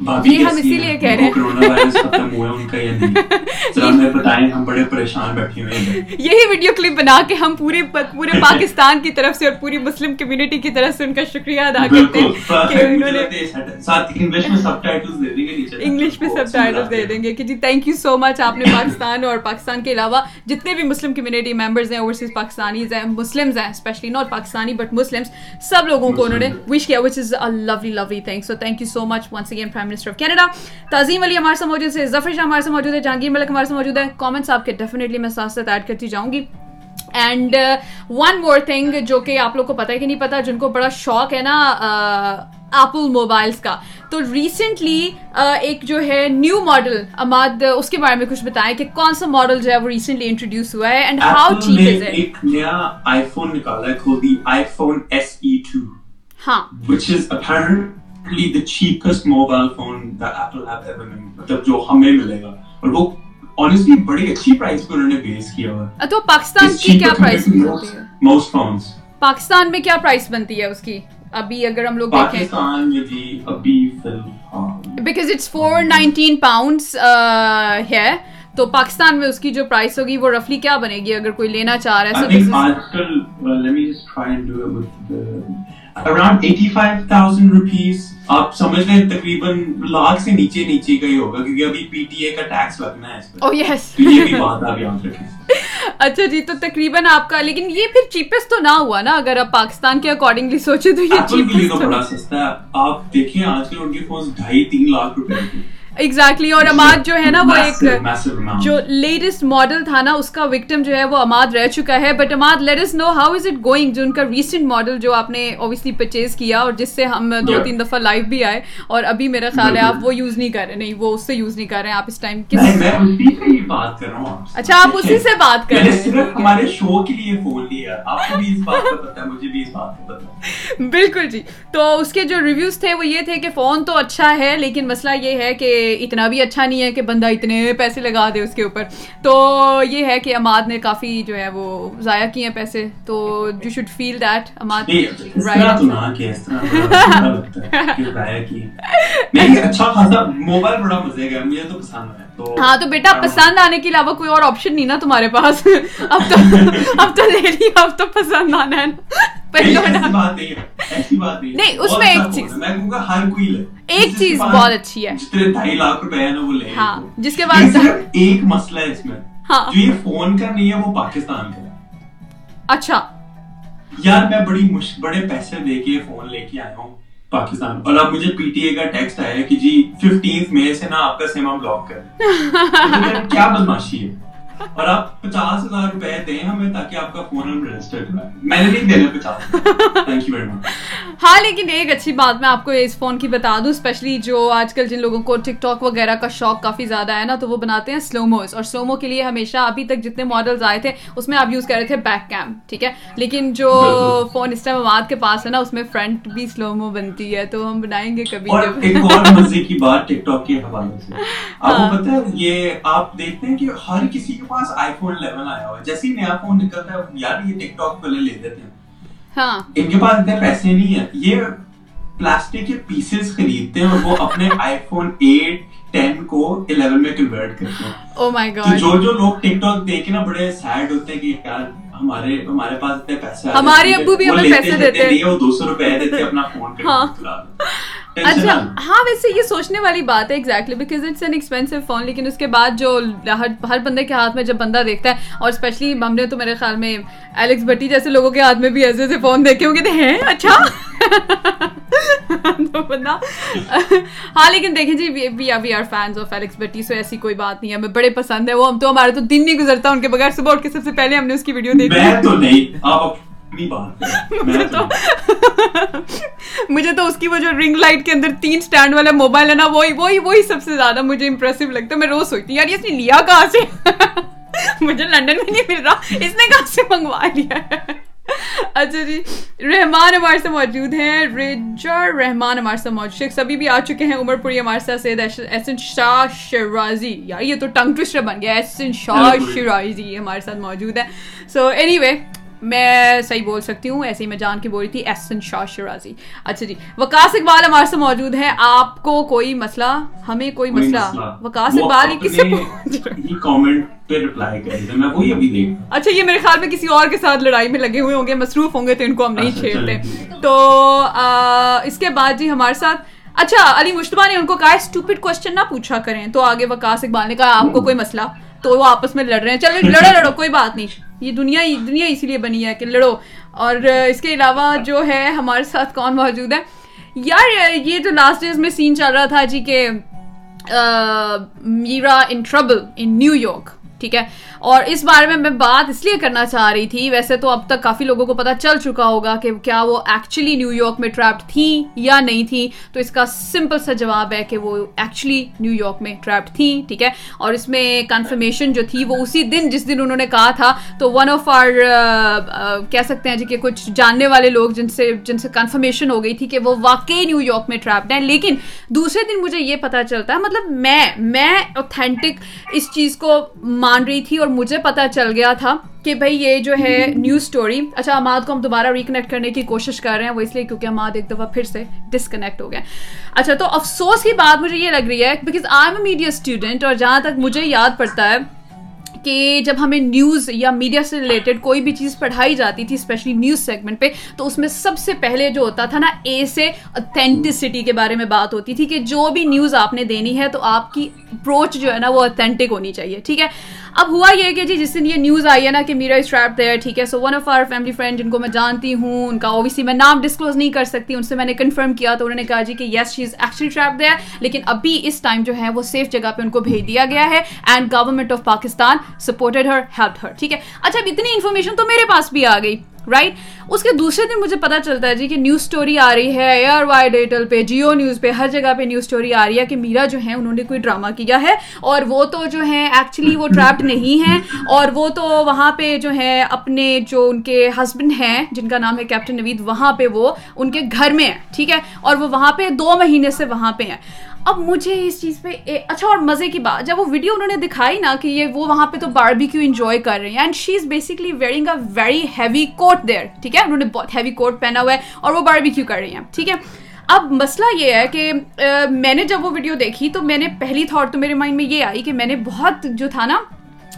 یہ جی، ہم اسی لیے کہہ رہے ہیں۔ کرونا وائرس ختم ہوا ان کا یا نہیں۔ ہم بڑے پریشان بیٹھے ہوئے ہیں۔ یہی ویڈیو کلپ بنا کے ہم پورے پورے پاکستان کی طرف سے اور پوری مسلم کمیونٹی کی طرف سے ان کا شکریہ ادا کرتے ہیں کہ انہوں نے ساتھ انگلش میں سب ٹائٹلز دے دیں گے انگلش میں سب ٹائٹلز دے دیں گے کہ جی تھینک یو سو مچ آپ نے پاکستان اور پاکستان کے علاوہ جتنے بھی مسلم کمیونٹی ممبرز ہیں اوورسیز پاکستانیز ہیں مسلمز ہیں especially not Pakistani but Muslims سب لوگوں کو انہوں نے وش کیا which is a lovely lovely thank so thank you so much once again family minister of Canada Tazeem Ali ہمارے سے موجود ہے ظفر شاہ ہمارے سے موجود ہے جہانگیر ملک ہمارے سے موجود ہے کامنٹس آپ کے ڈیفینیٹلی میں ساتھ ساتھ ایڈ کرتی جاؤں گی۔ اینڈ ون مور تھنگ جو کہ آپ لوگ کو پتا ہے کہ نہیں پتا جن کو بڑا شوق ہے نا uh, ایپل موبائلس کا۔ تو ریسنٹلی uh, ایک جو ہے نیو ماڈل اماد uh, اس کے بارے میں کچھ بتائیں کہ کون سا ماڈل جو ہے وہ ریسنٹلی انٹروڈیوس ہوا ہے and how cheap is it ایک نیا آئی فون نکالا ہے خود ہی آئی فون ایس ای 2 ہاں۔ Which is apparent the cheapest mobile phone the Apple app مطلب جو ہمیں ملے گا اور وہ آنیسٹلی بڑی اچھی انہوں نے بیس کیا ہوا ہے تو پاکستان کی کیا ہوتی ہے موسٹ فونز پاکستان میں کیا بنتی ہے اس کی ابھی اگر ہم لوگ پاکستان میں ابھی بیکاز اٹس 419 پاؤنڈز ہے تو پاکستان میں اس کی جو پرائس ہوگی وہ رفلی کیا بنے گی اگر کوئی لینا چاہ رہا ہے around eighty five thousand rupees آپ سمجھ لیں تقریباً لاکھ سے نیچے نیچے کا ہی ہوگا کیونکہ ابھی پی ٹی اے کا ٹیکس لگنا ہے اس پر یس تو یہ بھی بات آپ یاد رکھیں اچھا جی تو تقریباً آپ کا لیکن یہ پھر چیپسٹ تو نہ ہوا نا اگر آپ پاکستان کے اکارڈنگلی سوچے تو یہ چیپسٹ بڑا سستا ہے آپ دیکھیں آج کل ان کے فونز ڈھائی تین لاکھ روپے ایگزیکٹلی اور اماد جو ہے نا وہ ایک. جو لیٹسٹ ماڈل تھا نا اس کا وکٹم جو ہے وہ اماد رہ چکا ہے. But Imad let us know how is it going جو ان کا ریسنٹ ماڈل جو آپ نے اوبیسلی پرچیز کیا اور جس سے ہم دو. تین دفعہ لائیو بھی آئے. اور ابھی میرا خیال ہے آپ وہ یوز نہیں کر رہے. نہیں وہ اس سے یوز نہیں کر رہے. ہیں آپ اس ٹائم کس بات کر رہا ہوں. اچھا آپ اسی سے بات کر رہے ہیں. ہمارے شو کے لیے فون لیا. آپ کو بھی اس بات کا پتا ہے مجھے بھی اس بات کا پتا ہے. بالکل جی. تو اس کے جو ریویوز تھے وہ یہ تھے کہ فون تو اچھا ہے لیکن مسئلہ یہ ہے کہ اتنا بھی اچھا نہیں ہے کہ بندہ اتنے پیسے لگا دے اس کے اوپر۔ تو یہ ہے کہ اماد نے کافی جو ہے وہ ضائع کیے ہیں پیسے۔ تو you should feel that Imad. اچھا خاصا موبائل بڑا مزے گا مجھے تو پسند ہے۔ ہاں تو بیٹا پسند آنے کے علاوہ کوئی اور آپشن نہیں نا تمہارے پاس۔ اب تو اب تو لے لی اب تو پسند آنا ہے۔ نا۔ نہیں، اس میں ایک اچھا فون چیز- ایک چیز بہت اچھی ہے۔ ہاں،۔ جس کے بعد- ایک مسئلہ ہے اس میں۔ ہاں۔ یہ فون کا نہیں ہے وہ پاکستان کا اچھا۔ یار میں بڑی بڑے پیسے دے کے فون لے کے آیا ہوں۔ پاکستان۔ اور اب مجھے پی ٹی اے کا ٹیکسٹ آیا کہ جی ففٹینتھ مئی سے نا آپ کا ہم بلاک کر کیا بدماشی ہے؟ اور آپ پچاس ہزار روپے دیں ہمیں تاکہ آپ کا فون ہم رجسٹر کرائیں۔ میں نے نہیں دینا پچاس تھینک یو ویری مچ ہاں لیکن ایک اچھی بات میں آپ کو اس فون کی بتا دوں اسپیشلی جو آج کل جن لوگوں کو ٹک ٹاک وغیرہ کا شوق کافی زیادہ ہے نا تو وہ بناتے ہیں سلوموز اور سلومو کے لیے ہمیشہ ابھی تک جتنے ماڈلز آئے تھے اس میں آپ یوز کر رہے تھے بیک کیم ٹھیک ہے؟ لیکن جو۔ فون اس ٹائم آباد کے پاس ہے نا اس میں فرنٹ بھی سلومو بنتی ہے تو ہم بنائیں گے کبھی اور ایک اور مزے کی بات ٹک ٹاک کے حوالے سے۔ آپ ہاں۔ کو پتا ہے یہ آپ دیکھتے ہیں کہ ہر کسی کے پاس آئی فون الیون آیا ہوا ہے۔ جیسے ہی نیا فون نکلتا ہے یار یہ ٹک ٹاک پہلے لے دیتے ہیں۔ ہاں۔ ان کے پاس اتنے پیسے نہیں ہیں۔ یہ پلاسٹک کے پیسز خریدتے ہیں اور وہ اپنے آئی فون ایٹ ٹین کو الیون میں کنورٹ کرتے ہیں۔ او مائی گاڈ جو جو لوگ ٹک ٹاک دیکھ کے نا بڑے سیڈ ہوتے ہیں کہ یار ہمارے ہمارے پاس اتنے پیسے ہمارے ابو بھی ہمیں لیتے پیسے لیتے دیتے ہیں۔ وہ دو سو روپے دیتے ہیں، اپنا فون ہاں۔ کر اچھا ہاں ویسے یہ سوچنے والی بات ہے exactly because it's an expensive phone لیکن اس کے بعد جو ہر بندے کے ہاتھ میں جب بندہ دیکھتا ہے اور اسپیشلی ہم نے تو میرے خیال میں ایلیکس بٹی جیسے لوگوں کے ہاتھ میں بھی ایسے ایسے فون دیکھے ہوں گے ہیں اچھا! تو بندہ ہاں لیکن دیکھیں جی we we are fans of Alex Batty so ایسی کوئی بات نہیں ہے ہمیں بڑے پسند ہے وہ ہم تو ہمارا تو دن نہیں گزرتا ان کے بغیر صبح اٹھ کے سب سے پہلے ہم نے اس کی ویڈیو دیکھی۔ تو نہیں میں تو۔ مجھے تو اس کی وہ جو رنگ لائٹ کے اندر تین سٹینڈ والا موبائل ہے نا وہی وہی وہی سب سے زیادہ مجھے امپریسو لگتا ہے۔ میں روز سوچتی ہوں یار اس نے لیا کہاں سے؟ مجھے لنڈن میں نہیں مل رہا۔ اس نے کہاں سے منگوا لیا؟ ہے اچھا جی رحمان ہمارے سے موجود ہیں۔ ریجر رحمان ہمارے سے موجود شیخ سبھی بھی آ چکے ہیں۔ عمر پوری ہمارے ساتھ سید احسن شاہ شرازی یار یہ تو ٹنگ ٹوسٹر بن گیا۔ احسن شاہ شرازی ہمارے ساتھ موجود ہے سو اینی وے میں صحیح بول سکتی ہوں ایسے ہی میں جان کے بول رہی تھی احسن شاہ شرازی اچھا جی وکاس اقبال ہمارے سے موجود ہے آپ کو کوئی مسئلہ؟ ہمیں کوئی مسئلہ؟ وکاس اقبال یہ کس سے اپنے پوچھ رہے ہیں؟ ہی کامنٹ اچھا یہ میرے خیال میں کسی اور کے ساتھ لڑائی میں لگے ہوئے ہوں گے مصروف ہوں گے تو ان کو ہم نہیں اچھا، چھیڑتے۔ تو اس کے بعد جی ہمارے ساتھ اچھا علی مشتبہ نے ان کو کہا اسٹوپڈ کوشچن نہ پوچھا کریں۔ تو آگے وکاس اقبال نے کہا آپ کو کوئی مسئلہ؟ تو وہ آپس میں لڑ رہے ہیں۔ چلو لڑو لڑو کوئی بات نہیں۔ یہ دنیا ہی دنیا اسی لیے بنی ہے کہ لڑو۔ اور اس کے علاوہ جو ہے ہمارے ساتھ کون موجود ہے؟ یار، یہ جو لاسٹ ڈیز میں سین چل رہا تھا جی کہ میرا in trouble in New York ٹھیک ہے؟ اور اس بارے میں میں بات اس لیے کرنا چاہ رہی تھی، ویسے تو اب تک کافی لوگوں کو پتا چل چکا ہوگا کہ کیا وہ ایکچولی نیو یارک میں ٹریپڈ تھیں یا نہیں تھیں۔ تو اس کا سمپل سا جواب ہے کہ وہ ایکچولی نیو یارک میں ٹریپڈ تھیں، ٹھیک ہے؟ اور اس میں کنفرمیشن جو تھی وہ اسی دن، جس دن انہوں نے کہا تھا، تو ون آف آر کہہ سکتے ہیں جی کہ کچھ جاننے والے لوگ جن سے جن سے کنفرمیشن ہو گئی تھی کہ وہ واقعی نیو یارک میں ٹریپڈ ہیں۔ لیکن دوسرے دن مجھے یہ پتا چلتا ہے مطلب میں میں اوتھینٹک اس چیز کو مان رہی تھی اور مجھے پتا چل گیا تھا کہ بھائی یہ جو ہے نیوز اسٹوری اچھا اماد کو ہم دوبارہ ریکنیکٹ کرنے کی کوشش کر رہے ہیں، وہ اس لیے کیونکہ اماد ایک دفعہ پھر سے ڈسکنیکٹ ہو گیا اچھا تو افسوس کی بات مجھے یہ لگ رہی ہے because I am a media student اور جہاں تک مجھے یاد پڑتا ہے کہ جب ہمیں نیوز یا میڈیا سے ریلیٹڈ کوئی بھی چیز پڑھائی جاتی تھی اسپیشلی نیوز سیگمنٹ پہ، تو اس میں سب سے پہلے جو ہوتا تھا نا اے سے اتھینٹسٹی کے بارے میں بات ہوتی تھی کہ جو بھی نیوز آپ نے دینی ہے تو آپ کی اپروچ جو ہے نا وہ اتھینٹک ہونی چاہیے، ٹھیک ہے؟ اب ہوا یہ کہ جی جس دن یہ نیوز آئی ہے نا کہ میرا اسٹریپ دیر ٹھیک ہے؟ So one of our family friend جن کو میں جانتی ہوں، ان کا اوبیسلی میں نام ڈسکلوز نہیں کر سکتی، ان سے میں نے کنفرم کیا تو انہوں نے کہا جی کہ یس شی از ایکچولی ٹریپ دیر لیکن ابھی اس ٹائم جو ہے وہ سیف جگہ پہ ان کو بھیج دیا گیا ہے and government of Pakistan supported her help her ٹھیک ہے؟ اچھا اب اتنی انفارمیشن تو میرے پاس بھی آ گئی۔ رائٹ اس کے دوسرے دن مجھے پتا چلتا ہے جی کہ نیوز اسٹوری آ رہی ہے ایئر وائی ڈیٹل پہ جیو نیوز پہ، ہر جگہ پہ نیوز اسٹوری آ رہی ہے کہ میرا جو ہے، انہوں نے کوئی ڈرامہ کیا ہے۔ اور وہ تو جو ہے ایکچولی وہ ٹریپڈ نہیں ہے اور وہ تو وہاں پہ جو ہے، اپنے جو ان کے ہسبینڈ ہیں، جن کا نام ہے کیپٹن نوید، وہاں پہ وہ ان کے گھر میں ہے ٹھیک ہے؟ اور وہ وہاں پہ دو مہینے سے وہاں پہ ہیں۔ اب مجھے اس چیز پہ اچھا اور مزے کی بات، جب وہ ویڈیو انہوں نے دکھائی نا کہ یہ وہ وہاں پہ تو باربی کیو انجوائے کر رہے ہیں and she is basically wearing a very heavy coat there ٹھیک ہے؟ انہوں نے بہت ہیوی کوٹ پہنا ہوا ہے اور وہ باربی کیو کر رہی ہیں، ٹھیک ہے؟ اب مسئلہ یہ ہے کہ میں نے جب وہ ویڈیو دیکھی تو میں نے پہلی تھاٹ تو میرے مائنڈ میں یہ آئی کہ میں نے بہت جو تھا نا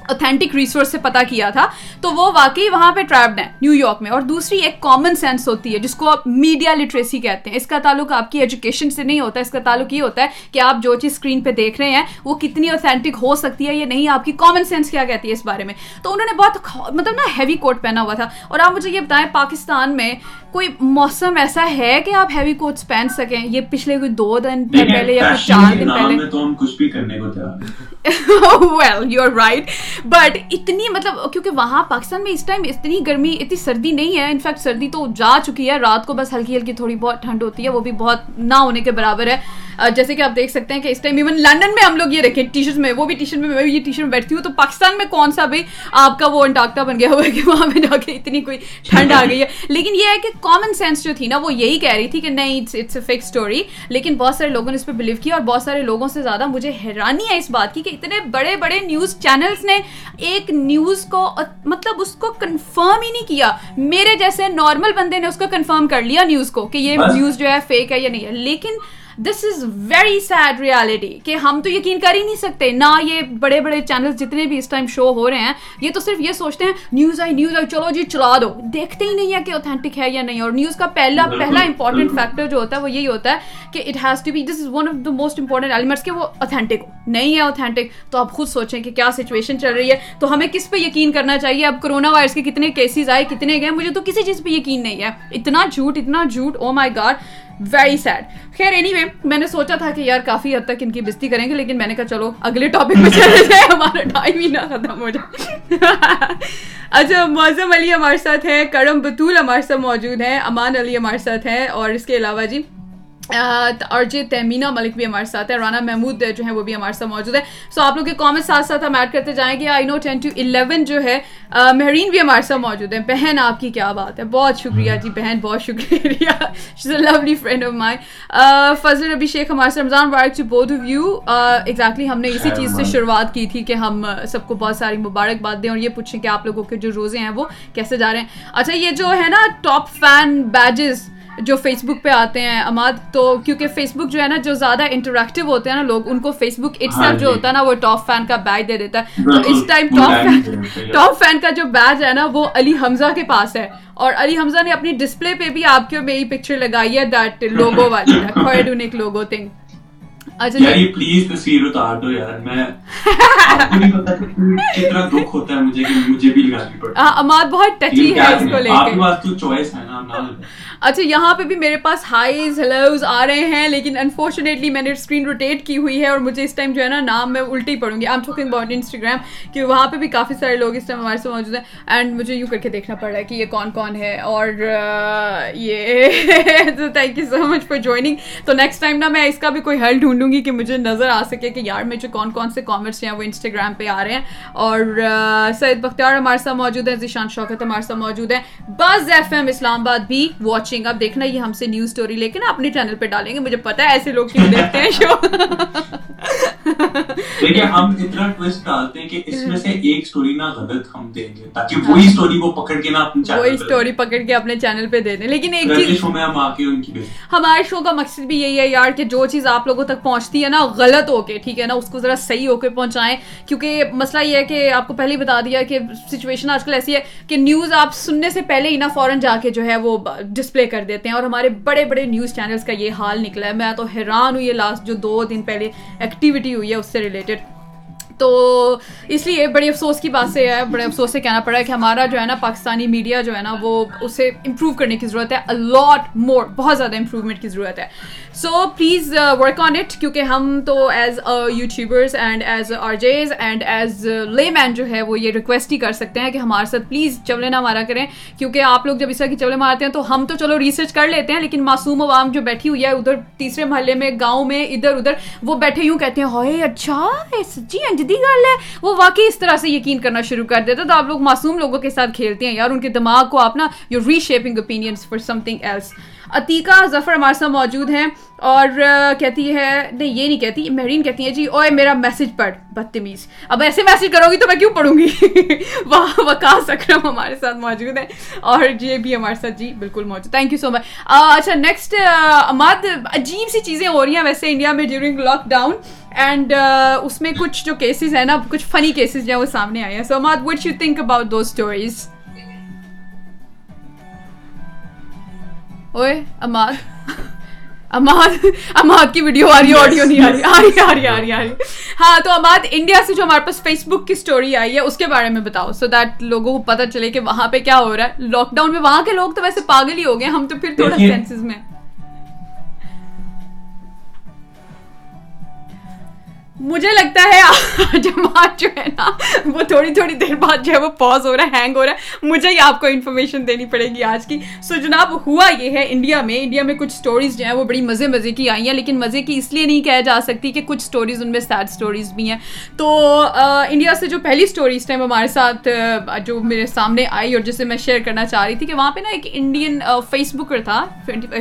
اوتھینٹک ریسورس سے پتا کیا تھا تو وہ واقعی وہاں پہ ٹریپڈ ہیں نیو یارک میں۔ اور دوسری ایک کامن سینس ہوتی ہے جس کو آپ میڈیا لٹریسی کہتے ہیں۔ اس کا تعلق آپ کی ایجوکیشن سے نہیں ہوتا اس کا تعلق یہ ہوتا ہے کہ آپ جو چیز اسکرین پہ دیکھ رہے ہیں وہ کتنی اوتھینٹک ہو سکتی ہے یا نہیں آپ کی کامن سینس کیا کہتی ہے اس بارے میں۔ تو انہوں نے بہت مطلب نا ہیوی کوٹ پہنا ہوا تھا۔ اور آپ مجھے یہ بتائیں پاکستان میں کوئی موسم ایسا ہے کہ آپ ہیوی کوٹس پہن سکیں؟ یہ پچھلے کوئی دو دن پہلے یا چار دن پہلے۔ تو ہم کچھ بھی کرنے کو تیار well you are right but اتنی مطلب کیونکہ وہاں پاکستان میں اس ٹائم اتنی گرمی اتنی سردی نہیں ہے انفیکٹ سردی تو جا چکی ہے رات کو بس ہلکی ہلکی تھوڑی بہت ٹھنڈ ہوتی ہے وہ بھی بہت نہ ہونے کے برابر ہے جیسے کہ آپ دیکھ سکتے ہیں کہ اس ٹائم ایون لنڈن میں ہم لوگ یہ رکھیں ٹی شرٹ میں وہ بھی ٹی شرٹ میں میں یہ ٹی شرٹ میں بیٹھتی ہوں تو پاکستان میں کون سا بھائی آپ کا وہ انٹاکٹا بن گیا ہوا ہے کہ وہاں پہ جا کے اتنی کوئی ٹھنڈ آ گئی ہے. لیکن یہ ہے کہ کامن سینس جو تھی نا وہ یہی کہہ رہی تھی کہ نہیں اٹس اے فکس اسٹوری لیکن بہت سارے لوگوں نے اس پہ بلیو کیا اور بہت سارے لوگوں سے زیادہ مجھے حیرانی ہے اس بات کی کہ اتنے بڑے بڑے نیوز چینلس نے ایک نیوز کو مطلب اس کو کنفرم ہی نہیں کیا. میرے جیسے نارمل بندے نے اس کو کنفرم کر لیا نیوز کو کہ یہ نیوز جو ہے فیک ہے یا نہیں ہے. لیکن this is very sad reality کہ ہم تو یقین کر ہی نہیں سکتے نہ یہ بڑے بڑے چینل جتنے بھی اس ٹائم شو ہو رہے ہیں یہ تو صرف یہ سوچتے ہیں نیوز آئی نیوز آئی چلو جی چلا دو۔ دیکھتے ہی نہیں ہے کہ اوتھینٹک ہے یا نہیں اور نیوز کا پہلا پہلا امپورٹنٹ فیکٹر جو ہوتا ہے وہ یہی ہوتا ہے کہ it has to be this is one of the most important elements کہ وہ اوتھینٹک ہو۔ نہیں ہے اوتھینٹک تو آپ خود سوچیں کہ کیا سچویشن چل رہی ہے۔ تو ہمیں کس پہ یقین کرنا چاہیے؟ اب کرونا وائرس کے کتنے کیسز آئے کتنے گئے مجھے تو کسی چیز پہ یقین نہیں ہے۔ اتنا جھوٹ اتنا جھوٹ oh my God very sad خیر اینی وے میں نے سوچا تھا کہ یار کافی حد تک ان کی بستی کریں گے، لیکن میں نے کہا چلو، اگلے ٹاپک پہ چلے جائے ہمارا ٹائم ہی نہ ختم ہو جائے۔ اچھا معظم علی ہمارے ساتھ ہیں، کرم بطول ہمارے ساتھ موجود ہیں، امان علی ہمارے ساتھ ہیں، اور اس کے علاوہ جی اور جی تیمینہ ملک بھی ہمارے ساتھ ہے رانا محمود جو ہے وہ بھی ہمارے ساتھ موجود ہے سو آپ لوگ کے کامنٹ ساتھ ساتھ ہم ایڈ کرتے جائیں گے۔ I know ten to eleven جو ہے مہرین بھی ہمارے ساتھ موجود ہے بہن آپ کی کیا بات ہے؟ بہت شکریہ جی بہن بہت شکریہ۔ She's a lovely friend of my Fazal Rabi Sheikh ہمارے ساتھ Ramzan walk to both of you exactly ہم نے اسی چیز سے شروعات کی تھی کہ ہم سب کو بہت ساری مبارکباد دیں اور یہ پوچھیں کہ آپ لوگوں کے جو روزے ہیں وہ کیسے جا رہے ہیں۔ اچھا یہ جو ہے نا ٹاپ فین بیجز جو فیس بک پہ آتے ہیں اماد تو کیونکہ فیس بک جو ہے نا جو زیادہ انٹریکٹیو ہوتے ہیں نا لوگ ان کو فیس بک اٹ سیلف جو ہوتا ہے نا وہ ٹاپ فین کا بیج دے دیتا ہے۔ تو اس time top fan top fan کا جو بیج ہے نا وہ علی حمزہ کے پاس ہے۔ اور علی حمزہ نے اپنی ڈسپلے پہ بھی آپ کی میری پکچر لگائی ہے دیٹ لوگو والی لوگو تھنگ اچھا یار پلیز تصویر اتار دو یار میں آپ کو نہیں پتا کتنا دکھ ہوتا ہے مجھے کہ مجھے بھی لگانی پڑتی ہے اماد بہت ٹچی ہے اس کو لے کے۔ آپ کے پاس تو چوائس ہے نا نہ۔ اچھا یہاں پہ بھی میرے پاس ہائیز ہیلوز آ رہے ہیں لیکن انفارچونیٹلی میں نے اسکرین روٹیٹ کی ہوئی ہے اور مجھے اس ٹائم جو ہے نا نام میں الٹی پڑوں گی۔ I am talking about Instagram کہ وہاں پہ بھی کافی سارے لوگ اس ٹائم ہمارے سے موجود ہیں۔ اینڈ مجھے یوں کر کے دیکھنا پڑ رہا ہے کہ یہ کون کون ہے اور یہ thank you so much for joining تو نیکسٹ ٹائم نا میں اس کا بھی کوئی حل ڈھونڈوں گی کہ مجھے نظر آ سکے کہ یار میں جو کون کون سے کامنٹس ہیں وہ انسٹاگرام پہ آ رہے ہیں اور سید بختیار ہمارے ساتھ موجود ہیں ذیشان شوکت ہمارے ساتھ موجود ہیں۔ بز ایف ایم اسلام آباد بھی واچنگ اب دیکھنا یہ ہم سے نیوز اسٹوری لے کے نا اپنے چینل پہ ڈالیں گے۔ مجھے پتا ہے ایسے لوگ کیوں دیکھتے ہیں شو دیکھیں ہم اتنا ٹویسٹ ڈالتے ہیں کہ اس میں سے ایک سٹوری نہ غلط ہم دیں گے تاکہ وہی سٹوری کو پکڑ کے اپنے وہی اسٹوری پکڑ کے اپنے چینل پہ دے دیں۔ لیکن ایک چیز ہمارے شو کا مقصد بھی یہی ہے یار کہ جو چیز آپ لوگوں تک پہنچتی ہے نا، غلط ہو کے، ٹھیک ہے نا، اس کو ذرا صحیح ہو کے پہنچائیں۔ کیونکہ مسئلہ یہ ہے کہ آپ کو پہلے ہی بتا دیا کہ سچویشن آج کل ایسی ہے کہ نیوز آپ سننے سے پہلے ہی نا فوراً جا کے جو ہے وہ ڈسپلے کر دیتے ہیں۔ اور ہمارے بڑے بڑے نیوز چینلز کا یہ حال نکلا ہے۔ میں تو حیران ہوئی ہے لاسٹ جو دو دن پہلے ایکٹیویٹی ہوئی ہے اس سے ریلیٹڈ تو اس لیے بڑی افسوس کی بات سے ہے، بڑے افسوس سے کہنا پڑا ہے کہ ہمارا جو ہے نا پاکستانی میڈیا جو ہے نا، وہ اسے امپروو کرنے کی ضرورت ہے۔ الاٹ مور بہت زیادہ امپروومنٹ کی ضرورت ہے۔ So please work on it کیونکہ ہم تو as YouTubers and as are Gs and as layman جو ہے، وہ یہ ریکویسٹ ہی کر سکتے ہیں کہ ہمارے ساتھ پلیز چولے نہ مارا کریں۔ کیونکہ آپ لوگ جب اس طرح کی چولے مارتے ہیں تو ہم تو چلو ریسرچ کر لیتے ہیں، لیکن معصوم عوام جو بیٹھی ہوئی ہے ادھر تیسرے محلے میں، گاؤں میں، ادھر ادھر، وہ بیٹھے یوں کہتے ہیں، ہائے اچھا یہ سچی انجدی گل ہے۔ وہ واقعی اس طرح سے یقین کرنا شروع کر دیتا تو آپ لوگ معصوم لوگوں کے ساتھ کھیلتے ہیں۔ یار، ان کے دماغ کو آپ نا you reshaping opinions for something else Atiqa Zafar ہمارے ساتھ موجود ہیں اور کہتی ہے، نہیں، یہ نہیں کہتی، مہرین کہتی ہے جی اوے میرا میسج پڑھ، بدتمیز۔ اب ایسے میسج کرو گی تو میں کیوں پڑھوں گی؟ واہ وکاس اکرم ہمارے ساتھ موجود ہیں اور یہ بھی ہمارے ساتھ جی بالکل موجود۔ تھینک یو سو مچ اچھا نیکسٹ اماد، عجیب سی چیزیں ہو رہی ہیں ویسے انڈیا میں ڈیورنگ لاک ڈاؤن اینڈ اس میں کچھ جو کیسز ہیں نا، کچھ فنی کیسز جو ہیں وہ سامنے آئے ہیں۔ So Imad what you think about do stories away Imad. Imad Imad کی ویڈیو آ رہی ہے آڈیو نہیں آ رہی آ رہی آ رہی آ رہی آ رہی. ہاں تو اماد انڈیا سے جو ہمارے پاس فیس بک کی اسٹوری آئی ہے اس کے بارے میں بتاؤ سو دیٹ لوگوں کو پتہ چلے کہ وہاں پہ کیا ہو رہا ہے. لاک ڈاؤن میں وہاں کے لوگ تو ویسے پاگل ہی ہو گئے ہم تو پھر تھوڑا سینسز میں مجھے لگتا ہے جماعت جو ہے نا، وہ تھوڑی تھوڑی دیر بعد جو ہے وہ پاز ہو رہا ہے ہینگ ہو رہا ہے۔ مجھے ہی آپ کو انفارمیشن دینی پڑے گی آج کی۔ سو جناب، ہوا یہ ہے انڈیا میں انڈیا میں کچھ سٹوریز جو ہیں وہ بڑی مزے مزے کی آئی ہیں، لیکن مزے کی اس لیے نہیں کہا جا سکتی کہ کچھ سٹوریز ان میں سیڈ سٹوریز بھی ہیں۔ تو انڈیا سے جو پہلی سٹوری اس ٹائم ہمارے ساتھ جو میرے سامنے آئی اور جسے میں شیئر کرنا چاہ رہی تھی کہ وہاں پہ نا ایک انڈین فیس بکر تھا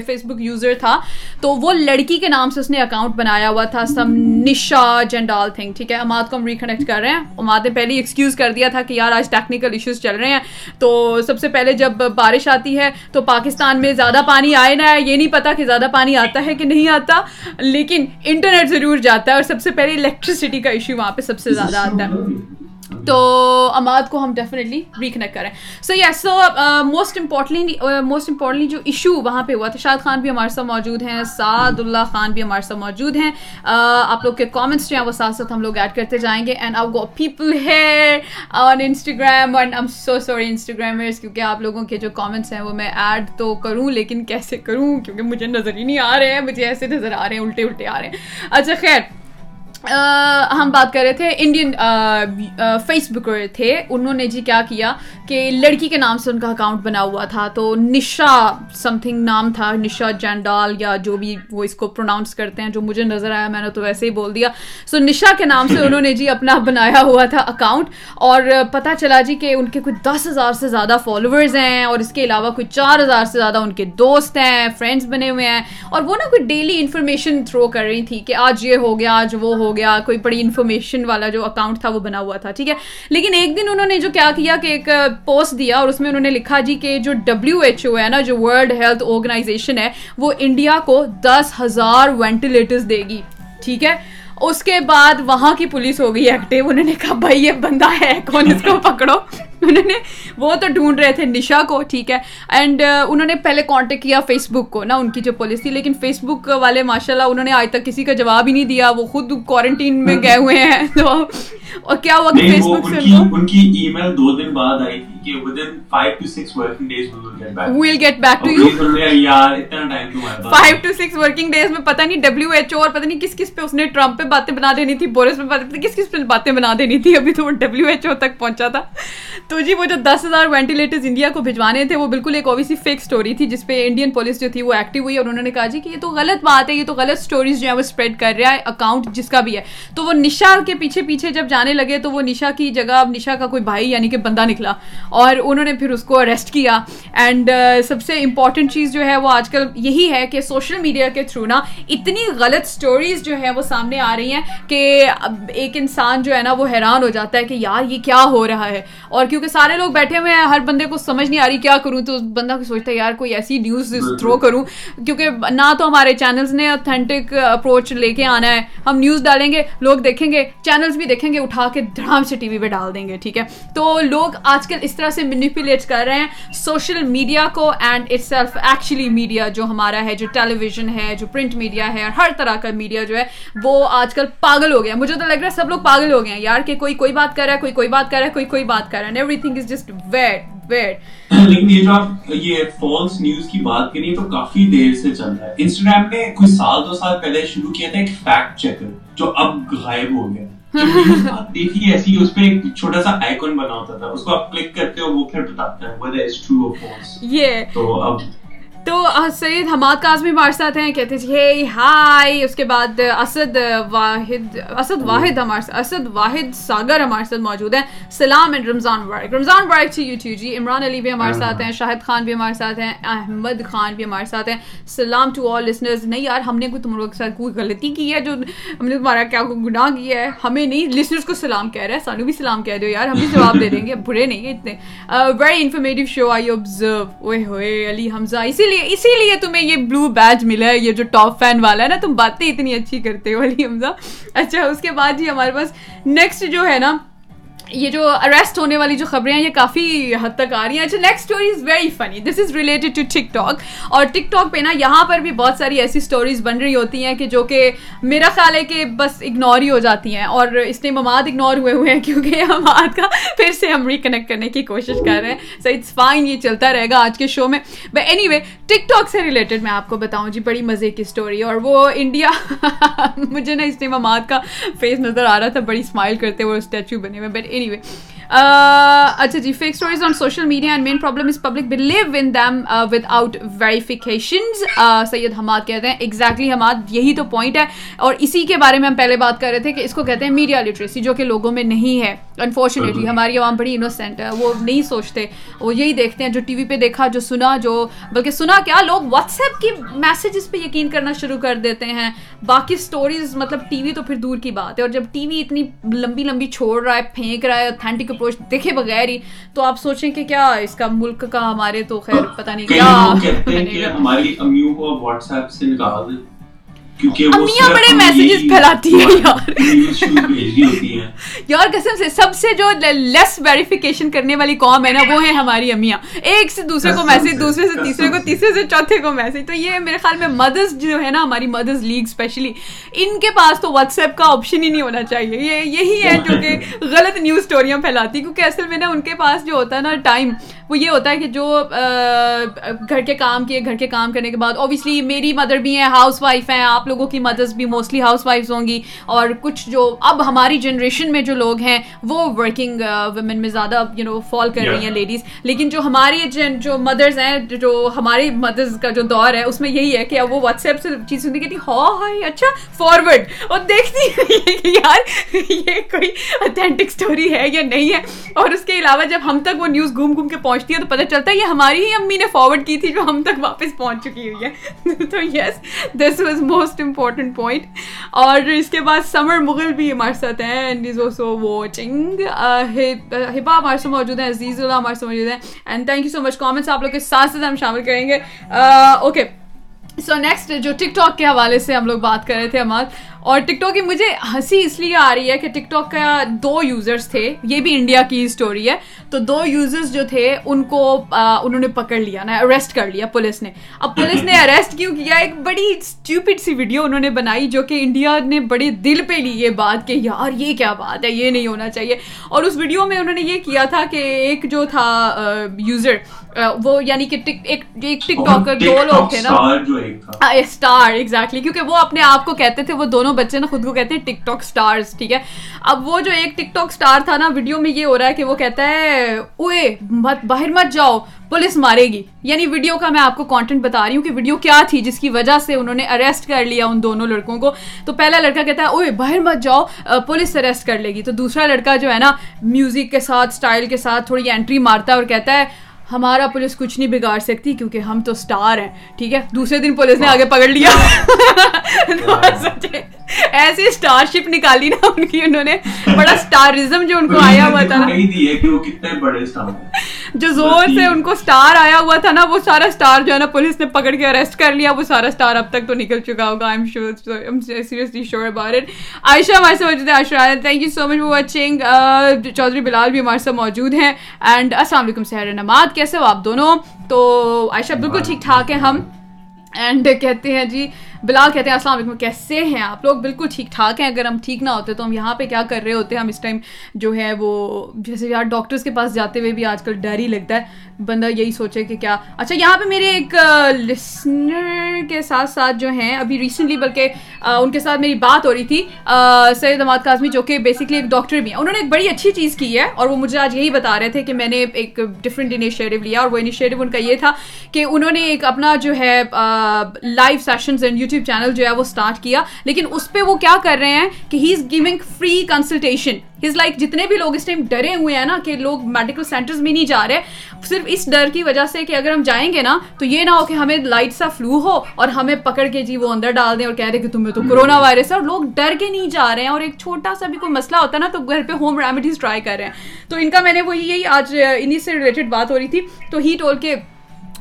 فیس بک یوزر تھا۔ تو وہ لڑکی کے نام سے اس نے اکاؤنٹ بنایا ہوا تھا۔ سم نشا جنڈال تھنگ ٹھیک ہے؟ اماد کو ہم ریکنیکٹ کر رہے ہیں. اماد نے پہلے ایکسکیوز کر دیا تھا کہ یار آج ٹیکنیکل ایشوز چل رہے ہیں. تو سب سے پہلے جب بارش آتی ہے تو پاکستان میں زیادہ پانی آئے نہ آئے، یہ نہیں پتا کہ زیادہ پانی آتا ہے کہ نہیں آتا. لیکن انٹرنیٹ ضرور جاتا ہے اور سب سے پہلے الیکٹریسٹی کا ایشو وہاں پہ سب سے زیادہ آتا ہے. تو اماد کو ہم ڈیفینیٹلی ریکنیکٹ کریں۔ So yes so most importantly most importantly جو ایشو وہاں پہ ہوا تھا شاہد خان بھی ہمارے ساتھ موجود ہیں سعد اللہ خان بھی ہمارے ساتھ موجود ہیں۔ uh, آپ لوگ کے کامنٹس جو ہیں وہ ساتھ ساتھ ہم لوگ ایڈ کرتے جائیں گے۔ And how go people here on Instagram and am so sorry Instagrammers کیونکہ آپ لوگوں کے جو کامنٹس ہیں وہ میں ایڈ تو کروں، لیکن کیسے کروں؟ کیونکہ مجھے نظر ہی نہیں آ رہے ہیں، مجھے ایسے نظر آ رہے ہیں الٹے الٹے آ رہے ہیں۔ اچھا خیر۔ ہم بات کر رہے تھے انڈین فیس بکر تھے۔ انہوں نے جی کیا کیا کہ لڑکی کے نام سے ان کا اکاؤنٹ بنا ہوا تھا۔ تو نشا سم تھنگ نام تھا، نشا جینڈال یا جو بھی وہ اس کو پروناؤنس کرتے ہیں، جو مجھے نظر آیا، میں نے تو ویسے ہی بول دیا۔ سو نشا کے نام سے انہوں نے جی اپنا بنایا ہوا تھا اکاؤنٹ اور پتہ چلا جی کہ ان کے کوئی دس ہزار سے زیادہ فالوورز ہیں اور اس کے علاوہ کوئی چار ہزار سے زیادہ ان کے دوست ہیں فرینڈس بنے ہوئے ہیں۔ اور وہ نا کوئی ڈیلی انفارمیشن تھرو کر رہی تھی کہ آج یہ ہو گیا، آج وہ ہو گیا، کوئی بڑی انفارمیشن والا جو اکاؤنٹ تھا وہ بنا ہوا تھا، ٹھیک ہے؟ لیکن ایک دن انہوں نے جو کیا کیا کہ ایک پوسٹ دیا اور اس میں انہوں نے لکھا جی کہ جو ڈبلیو ایچ او ہے نا، جو ورلڈ ہیلتھ آرگنائزیشن ہے، وہ انڈیا کو دس ہزار وینٹیلیٹرز دے گی، ٹھیک ہے؟ اس کے بعد وہاں کی پولیس ہو گئی ایکٹیو انہوں نے کہا، بھائی، یہ بندہ ہے، کون اس کو پکڑو؟ انہوں نے وہ تو ڈھونڈ رہے تھے نشا کو ٹھیک ہے۔ اینڈ انہوں نے پہلے کانٹیکٹ کیا فیس بک کو نا ان کی جو پولیس تھی لیکن فیس بک والے ماشاء اللہ انہوں نے آج تک کسی کا جواب ہی نہیں دیا۔ وہ خود کوارنٹین میں گئے ہوئے ہیں۔ تو اور کیا ہوا کہ فیس بک سے ان کی ای میل دو دن بعد آئی تھی کہ in 5 to 6 working days we will get back well get back to you یار اتنا ٹائم کیوں ہے five to six working days میں پتہ نہیں اور پتہ نہیں کس کس پہ اس نے ٹرمپ پہ باتیں بنا دینی تھی بورس پہ باتیں کس کس پہ باتیں بنا دینی تھی۔ ابھی تو وہ او تک پہنچا تھا۔ تو جی وہ جو دس ہزار وینٹیلیٹرز انڈیا کو بھجوانے تھے، وہ بالکل ایک اوبیسلی فیک اسٹوری تھی، جس پہ انڈین پولیس جو تھی وہ ایکٹیو ہوئی اور انہوں نے کہا جی کہ یہ تو غلط بات ہے، یہ تو غلط اسٹوریز جو ہے وہ اسپریڈ کر رہا ہے اکاؤنٹ جس کا بھی ہے۔ تو وہ نشا کے پیچھے پیچھے جب جانے لگے تو وہ نشا کی جگہ اب نشا کا کوئی بھائی یعنی کہ بندہ نکلا اور انہوں نے پھر اس کو اریسٹ کیا۔ اینڈ uh, سب سے امپورٹنٹ چیز جو ہے وہ آج کل یہی ہے کہ سوشل میڈیا کے تھرو نا اتنی غلط اسٹوریز جو ہے وہ سامنے آ رہی ہیں کہ ایک انسان جو ہے نا وہ حیران ہو جاتا ہے کہ یار، یہ کیا ہو رہا ہے؟ اور کیونکہ سارے لوگ بیٹھے ہوئے ہیں ہر بندے کو سمجھ نہیں آ رہی کیا کروں تو بندہ کو سوچتا ہے یار کوئی ایسی نیوز تھرو کروں۔ کیونکہ نہ تو ہمارے چینلز نے اوتھینٹک اپروچ لے کے آنا ہے۔ ہم نیوز ڈالیں گے لوگ دیکھیں گے چینلز بھی دیکھیں گے اٹھا کے دھڑام سے ٹی وی پہ ڈال دیں گے ٹھیک ہے؟ تو لوگ آج کل اس طرح سے مینیپولیٹ کر رہے ہیں۔ سوشل میڈیا کو and itself actually media جو ہمارا ہے جو ٹیلی ویژن ہے جو پرنٹ میڈیا ہے ہر طرح کا میڈیا جو ہے وہ آج کل پاگل ہو گیا مجھے تو لگ رہا ہے سب لوگ پاگل ہو گئے ہیں۔ یار کہ کوئی کوئی بات کر رہا ہے کوئی کوئی بات کر رہا ہے کوئی کوئی بات کر رہا ہے۔ Everything is just weed weed لیکن یہ جو آپ یہ فالس نیوز کی بات کریے تو کافی دیر سے چل رہا ہے۔ انسٹاگرام نے کوئی سال دو سال پہلے شروع کیا تھا ایک فیکٹ چیکر جو اب غائب ہو گیا۔ دیکھیے ایسی اس پہ ایک چھوٹا سا آئیکن بنا ہوتا تھا۔ اس کو آپ کلک کرتے ہو وہ پھر بتاتا ہے whether it's true or false یہ تو اب تو سید حماد کاظمی ہمارے ساتھ ہیں، کہتے ہیں ہے ہائی اس کے بعد اسد واحد اسد واحد ہمارے ساتھ، اسد واحد ساگر ہمارے ساتھ موجود ہیں۔ سلام اینڈ رمضان مبارک۔ رمضان مبارک ٹو یو ٹو جی عمران علی بھی ہمارے ساتھ ہیں، شاہد خان بھی ہمارے ساتھ ہیں، احمد خان بھی ہمارے ساتھ ہیں۔ سلام ٹو آل لسنرز نہیں یار، ہم نے کوئی تم کے ساتھ کوئی غلطی کی ہے جو ہم نے تمہارا کیا کوئی گناہ کیا ہے؟ ہمیں نہیں لسنرز کو سلام کہہ رہا ہے سانو بھی سلام کہہ دو یار، ہم بھی جواب دے دیں گے۔ برے نہیں ہیں اتنے۔ Very informative show I observe اوے ہوئے علی حمزہ۔ اسی لیے اسی لیے تمہیں یہ بلو بیج ملا ہے، یہ جو ٹاپ فین والا ہے نا، تم باتیں اتنی اچھی کرتے ہو علی حمزہ۔ اچھا اس کے بعد جی ہمارے پاس نیکسٹ جو ہے نا یہ جو اریسٹ ہونے والی جو خبریں ہیں، یہ کافی حد تک آ رہی ہیں۔ اچھا next story is very funny this is related to TikTok اور ٹک ٹاک پہ نا یہاں پر بھی بہت ساری ایسی اسٹوریز بن رہی ہوتی ہیں کہ جو کہ میرا خیال ہے کہ بس اگنور ہی ہو جاتی ہیں اور اس نے مماد اگنور ہوئے ہوئے ہیں کیونکہ مماد کا پھر سے ہم ریکنیکٹ کرنے کی کوشش کر رہے ہیں۔ سو اٹس فائن یہ چلتا رہے گا آج کے شو میں۔ But anyway TikTok سے ریلیٹڈ میں آپ کو بتاؤں جی بڑی مزے کی اسٹوری اور وہ انڈیا مجھے نا اس نے مماد کا فیس نظر آ رہا تھا، بڑی اسمائل کرتے ہوئے اسٹیچو بنے ہوئے۔ بٹ اینی وے اچھا جی fake stories on social media and main problem is public believe in them without verifications Syed Hammad کہتے ہیں ایگزیکٹلی حماد یہی تو پوائنٹ ہے اور اسی کے بارے میں ہم پہلے بات کر رہے تھے کہ اس کو کہتے ہیں میڈیا لٹریسی جو کہ لوگوں میں نہیں ہے انفارچونیٹلی ہماری عوام بڑی انوسینٹ ہے وہ نہیں سوچتے وہ یہی دیکھتے ہیں جو ٹی وی پہ دیکھا جو سنا جو بلکہ سنا کیا لوگ واٹس ایپ کی میسیجز پہ یقین کرنا شروع کر دیتے ہیں باقی اسٹوریز مطلب ٹی وی تو پھر دور کی بات ہے اور جب ٹی وی اتنی لمبی لمبی چھوڑ رہا ہے پھینک رہا ہے اوتھینٹک اپروچ دیکھے بغیر ہی تو آپ سوچیں کہ کیا اس کا ملک کا ہمارے تو خیر پتہ نہیں کیا ہماری امیوں کو واٹس ایپ سے نکال دیں امیاں بڑے میسیجز پھیلاتی ہیں یار۔ یار قسم سے سب سے جو لیس ویریفیکیشن کرنے والی قوم ہے نا وہ ہیں ہماری امیاں۔ ایک سے دوسرے کو میسج دوسرے سے تیسرے کو تیسرے سے چوتھے کو میسج تو یہ میرے خیال میں مدرس جو ہے نا ہماری مدرس لیگ اسپیشلی ان کے پاس تو واٹس ایپ کا آپشن ہی نہیں ہونا چاہیے۔ یہ یہی ہے جو کہ غلط نیوز اسٹوریاں پھیلاتی۔ کیونکہ اصل میں نا ان کے پاس جو ہوتا ہے نا ٹائم وہ یہ ہوتا ہے کہ جو گھر کے کام کیے گھر کے کام کرنے کے بعد اوبیسلی میری مدر بھی ہیں ہاؤس وائف ہیں آپ لوگوں کی مدرس بھی موسٹلی ہاؤس وائفز ہوں گی اور کچھ جو اب ہماری جنریشن میں جو لوگ ہیں وہ ورکنگ ویمن میں زیادہ یو نو فال کر رہی ہیں لیڈیز لیکن جو ہماری جو مدرس ہیں جو ہماری مدرس کا جو دور ہے اس میں یہی ہے کہ اب وہ واٹس ایپ سے چیز سنتی کہتی ہاں ہائی اچھا فارورڈ اور دیکھتی ہے کہ یار یہ کوئی اتھینٹک اسٹوری ہے یا نہیں ہے۔ اور اس کے علاوہ جب ہم تک وہ نیوز گھوم گھوم کے پہنچتی ہے تو پتہ چلتا ہے یہ ہماری ہی امی نے فارورڈ کی تھی جو ہم تک واپس پہنچ چکی ہوئی ہے۔ تو yes this was most important point اور اس کے بعد سمر مغل بھی ہمارے ساتھ ہیں and is also watching Hiba ہمارے ساتھ موجود ہیں، عزیز اللہ ہمارے ساتھ موجود ہیں. And thank you so much comments آپ لوگ کے ساتھ ساتھ ہم شامل کریں گے. اوکے سو نیکسٹ جو ٹک ٹاک کے حوالے سے ہم لوگ بات کر رہے تھے ہمارے اور ٹک ٹاک کی مجھے ہنسی اس لیے آ رہی ہے کہ ٹک ٹاک کا دو یوزرس تھے یہ بھی انڈیا کی اسٹوری ہے۔ تو دو یوزرس جو تھے ان کو انہوں نے پکڑ لیا نا اریسٹ کر لیا پولیس نے۔ اب پولیس نے اریسٹ کیوں کیا؟ ایک بڑی اسٹیوپڈ سی ویڈیو انہوں نے بنائی جو کہ انڈیا نے بڑے دل پہ لی یہ بات کہ یار یہ کیا بات ہے؟ یہ نہیں ہونا چاہیے۔ اور اس ویڈیو میں انہوں نے یہ کیا تھا کہ ایک جو تھا یوزر وہ یعنی کہ ایک ٹک ٹاکر دو لوگ تھے نا۔ اسٹار ایگزیکٹلی کیونکہ وہ اپنے آپ کو کہتے تھے وہ دونوں دونوں بچے نا خود کو کہتے ہیں ٹک ٹاک اسٹارس ٹھیک ہے؟ اب وہ جو ایک ٹک ٹاک اسٹار تھا نا ویڈیو میں یہ ہو رہا ہے کہ وہ کہتا ہے اوے مت باہر مت جاؤ پولیس مارے گی۔ یعنی ویڈیو کا میں آپ کو کانٹینٹ بتا رہی ہوں کہ ویڈیو کیا تھی جس کی وجہ سے انہوں نے اریسٹ کر لیا ان دونوں لڑکوں کو۔ تو پہلا لڑکا کہتا ہے اوے باہر مت جاؤ پولیس اریسٹ کر لے گی۔ تو دوسرا لڑکا جو ہے نا میوزک کے ساتھ اسٹائل کے ساتھ تھوڑی انٹری مارتا ہے اور کہتا ہے ہمارا پولیس کچھ نہیں بگاڑ سکتی کیونکہ ہم تو اسٹار ہیں ٹھیک ہے؟ دوسرے دن پولیس نے آگے پکڑ لیا۔ ایسی اسٹار شپ نکالی نا ان کی انہوں نے. بڑا اسٹارزم جو ان کو آیا ہوا تھا. جو زور سے ان کو اسٹار آیا ہوا تھا نا وہ سارا اسٹار جو ہے نا پولیس نے پکڑ کے اریسٹ کر لیا. وہ سارا اسٹار اب تک تو نکل چکا ہوگا. I am seriously sure about it Ayesha ہمارے سے موجود ہے. Ayesha thank you so much for watching Chaudhry Bilal بھی ہمارے ساتھ موجود ہیں. اینڈ السلام علیکم سہر نماد کیسے ہو آپ دونوں؟ تو عائشہ بالکل ٹھیک ٹھاک ہے ہم؟ اینڈ کہتے ہیں جی بلال کہتے ہیں، السلام علیکم، کیسے ہیں آپ لوگ؟ بالکل ٹھیک ٹھاک ہیں۔ اگر ہم ٹھیک نہ ہوتے تو ہم یہاں پہ کیا کر رہے ہوتے؟ ہیں ہم اس ٹائم جو ہے وہ جیسے یار ڈاکٹرس کے پاس جاتے ہوئے بھی آج کل ڈر ہی لگتا ہے۔ بندہ یہی سوچے کہ کیا۔ اچھا یہاں پہ میرے ایک لسنر کے ساتھ ساتھ جو ہیں، ابھی ریسنٹلی بلکہ ان کے ساتھ میری بات ہو رہی تھی سید اماد کاظمی جو کہ بیسکلی ایک ڈاکٹر بھی ہیں۔ انہوں نے ایک بڑی اچھی چیز کی ہے اور وہ مجھے آج یہی بتا رہے تھے کہ میں نے ایک ڈفرینٹ انیشیٹو لیا اور وہ انیشیٹو ان کا یہ تھا کہ انہوں نے ایک اپنا جو ہے live sessions and YouTube channel جو ہے وہ اسٹارٹ کیا لیکن اس پہ وہ کیا کر رہے ہیں کہ he is giving free consultation is like جتنے بھی لوگ اس ٹائم ڈرے ہوئے ہیں نا کہ لوگ میڈیکل سینٹرز میں نہیں جا رہے صرف اس ڈر کی وجہ سے کہ اگر ہم جائیں گے نا تو یہ نہ ہو کہ ہمیں لائٹ سا فلو ہو اور ہمیں پکڑ کے جی وہ اندر ڈال دیں اور کہہ دیں کہ تمہیں تو کرونا وائرس ہے اور لوگ ڈر کے نہیں جا رہے ہیں اور ایک چھوٹا سا بھی کوئی مسئلہ ہوتا ہے نا تو گھر پہ ہوم ریمیڈیز ٹرائی کر رہے ہیں۔ تو ان کا میں نے وہی یہی آج انہیں سے ریلیٹڈ بات ہو رہی تھی تو ہی ٹول کے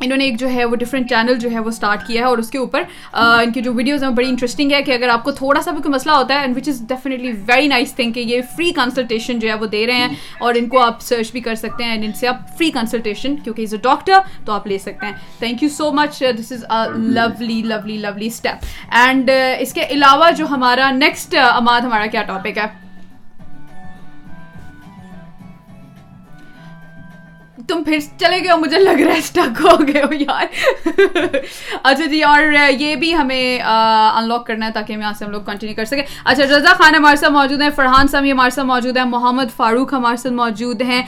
انہوں نے ایک جو ہے وہ ڈفرینٹ چینل جو ہے وہ اسٹارٹ کیا ہے اور اس کے اوپر ان کی جو ویڈیوز ہیں بڑی انٹرسٹنگ ہے کہ اگر آپ کو تھوڑا سا بھی کوئی مسئلہ ہوتا ہے and which is definitely very nice thing کہ یہ فری کنسلٹیشن جو ہے وہ دے رہے ہیں اور ان کو آپ سرچ بھی کر سکتے ہیں اینڈ ان سے آپ فری کنسلٹیشن کیونکہ از اے ڈاکٹر تو آپ لے سکتے ہیں. Thank you so much this is a lovely lovely lovely step and اس کے علاوہ جو ہمارا نیکسٹ اماد ہمارا کیا ٹاپک ہے؟ تم پھر چلے گئے ہو، مجھے لگ رہا ہے اسٹک ہو گئے ہو یار۔ اچھا جی اور یہ بھی ہمیں ان لاک کرنا ہے تاکہ ہم یہاں سے ہم لوگ کنٹینیو کر سکیں۔ اچھا رضا خان ہمارے ساتھ موجود ہیں، فرحان سامی ہمارے ساتھ موجود ہیں، محمد فاروق ہمارے ساتھ موجود ہیں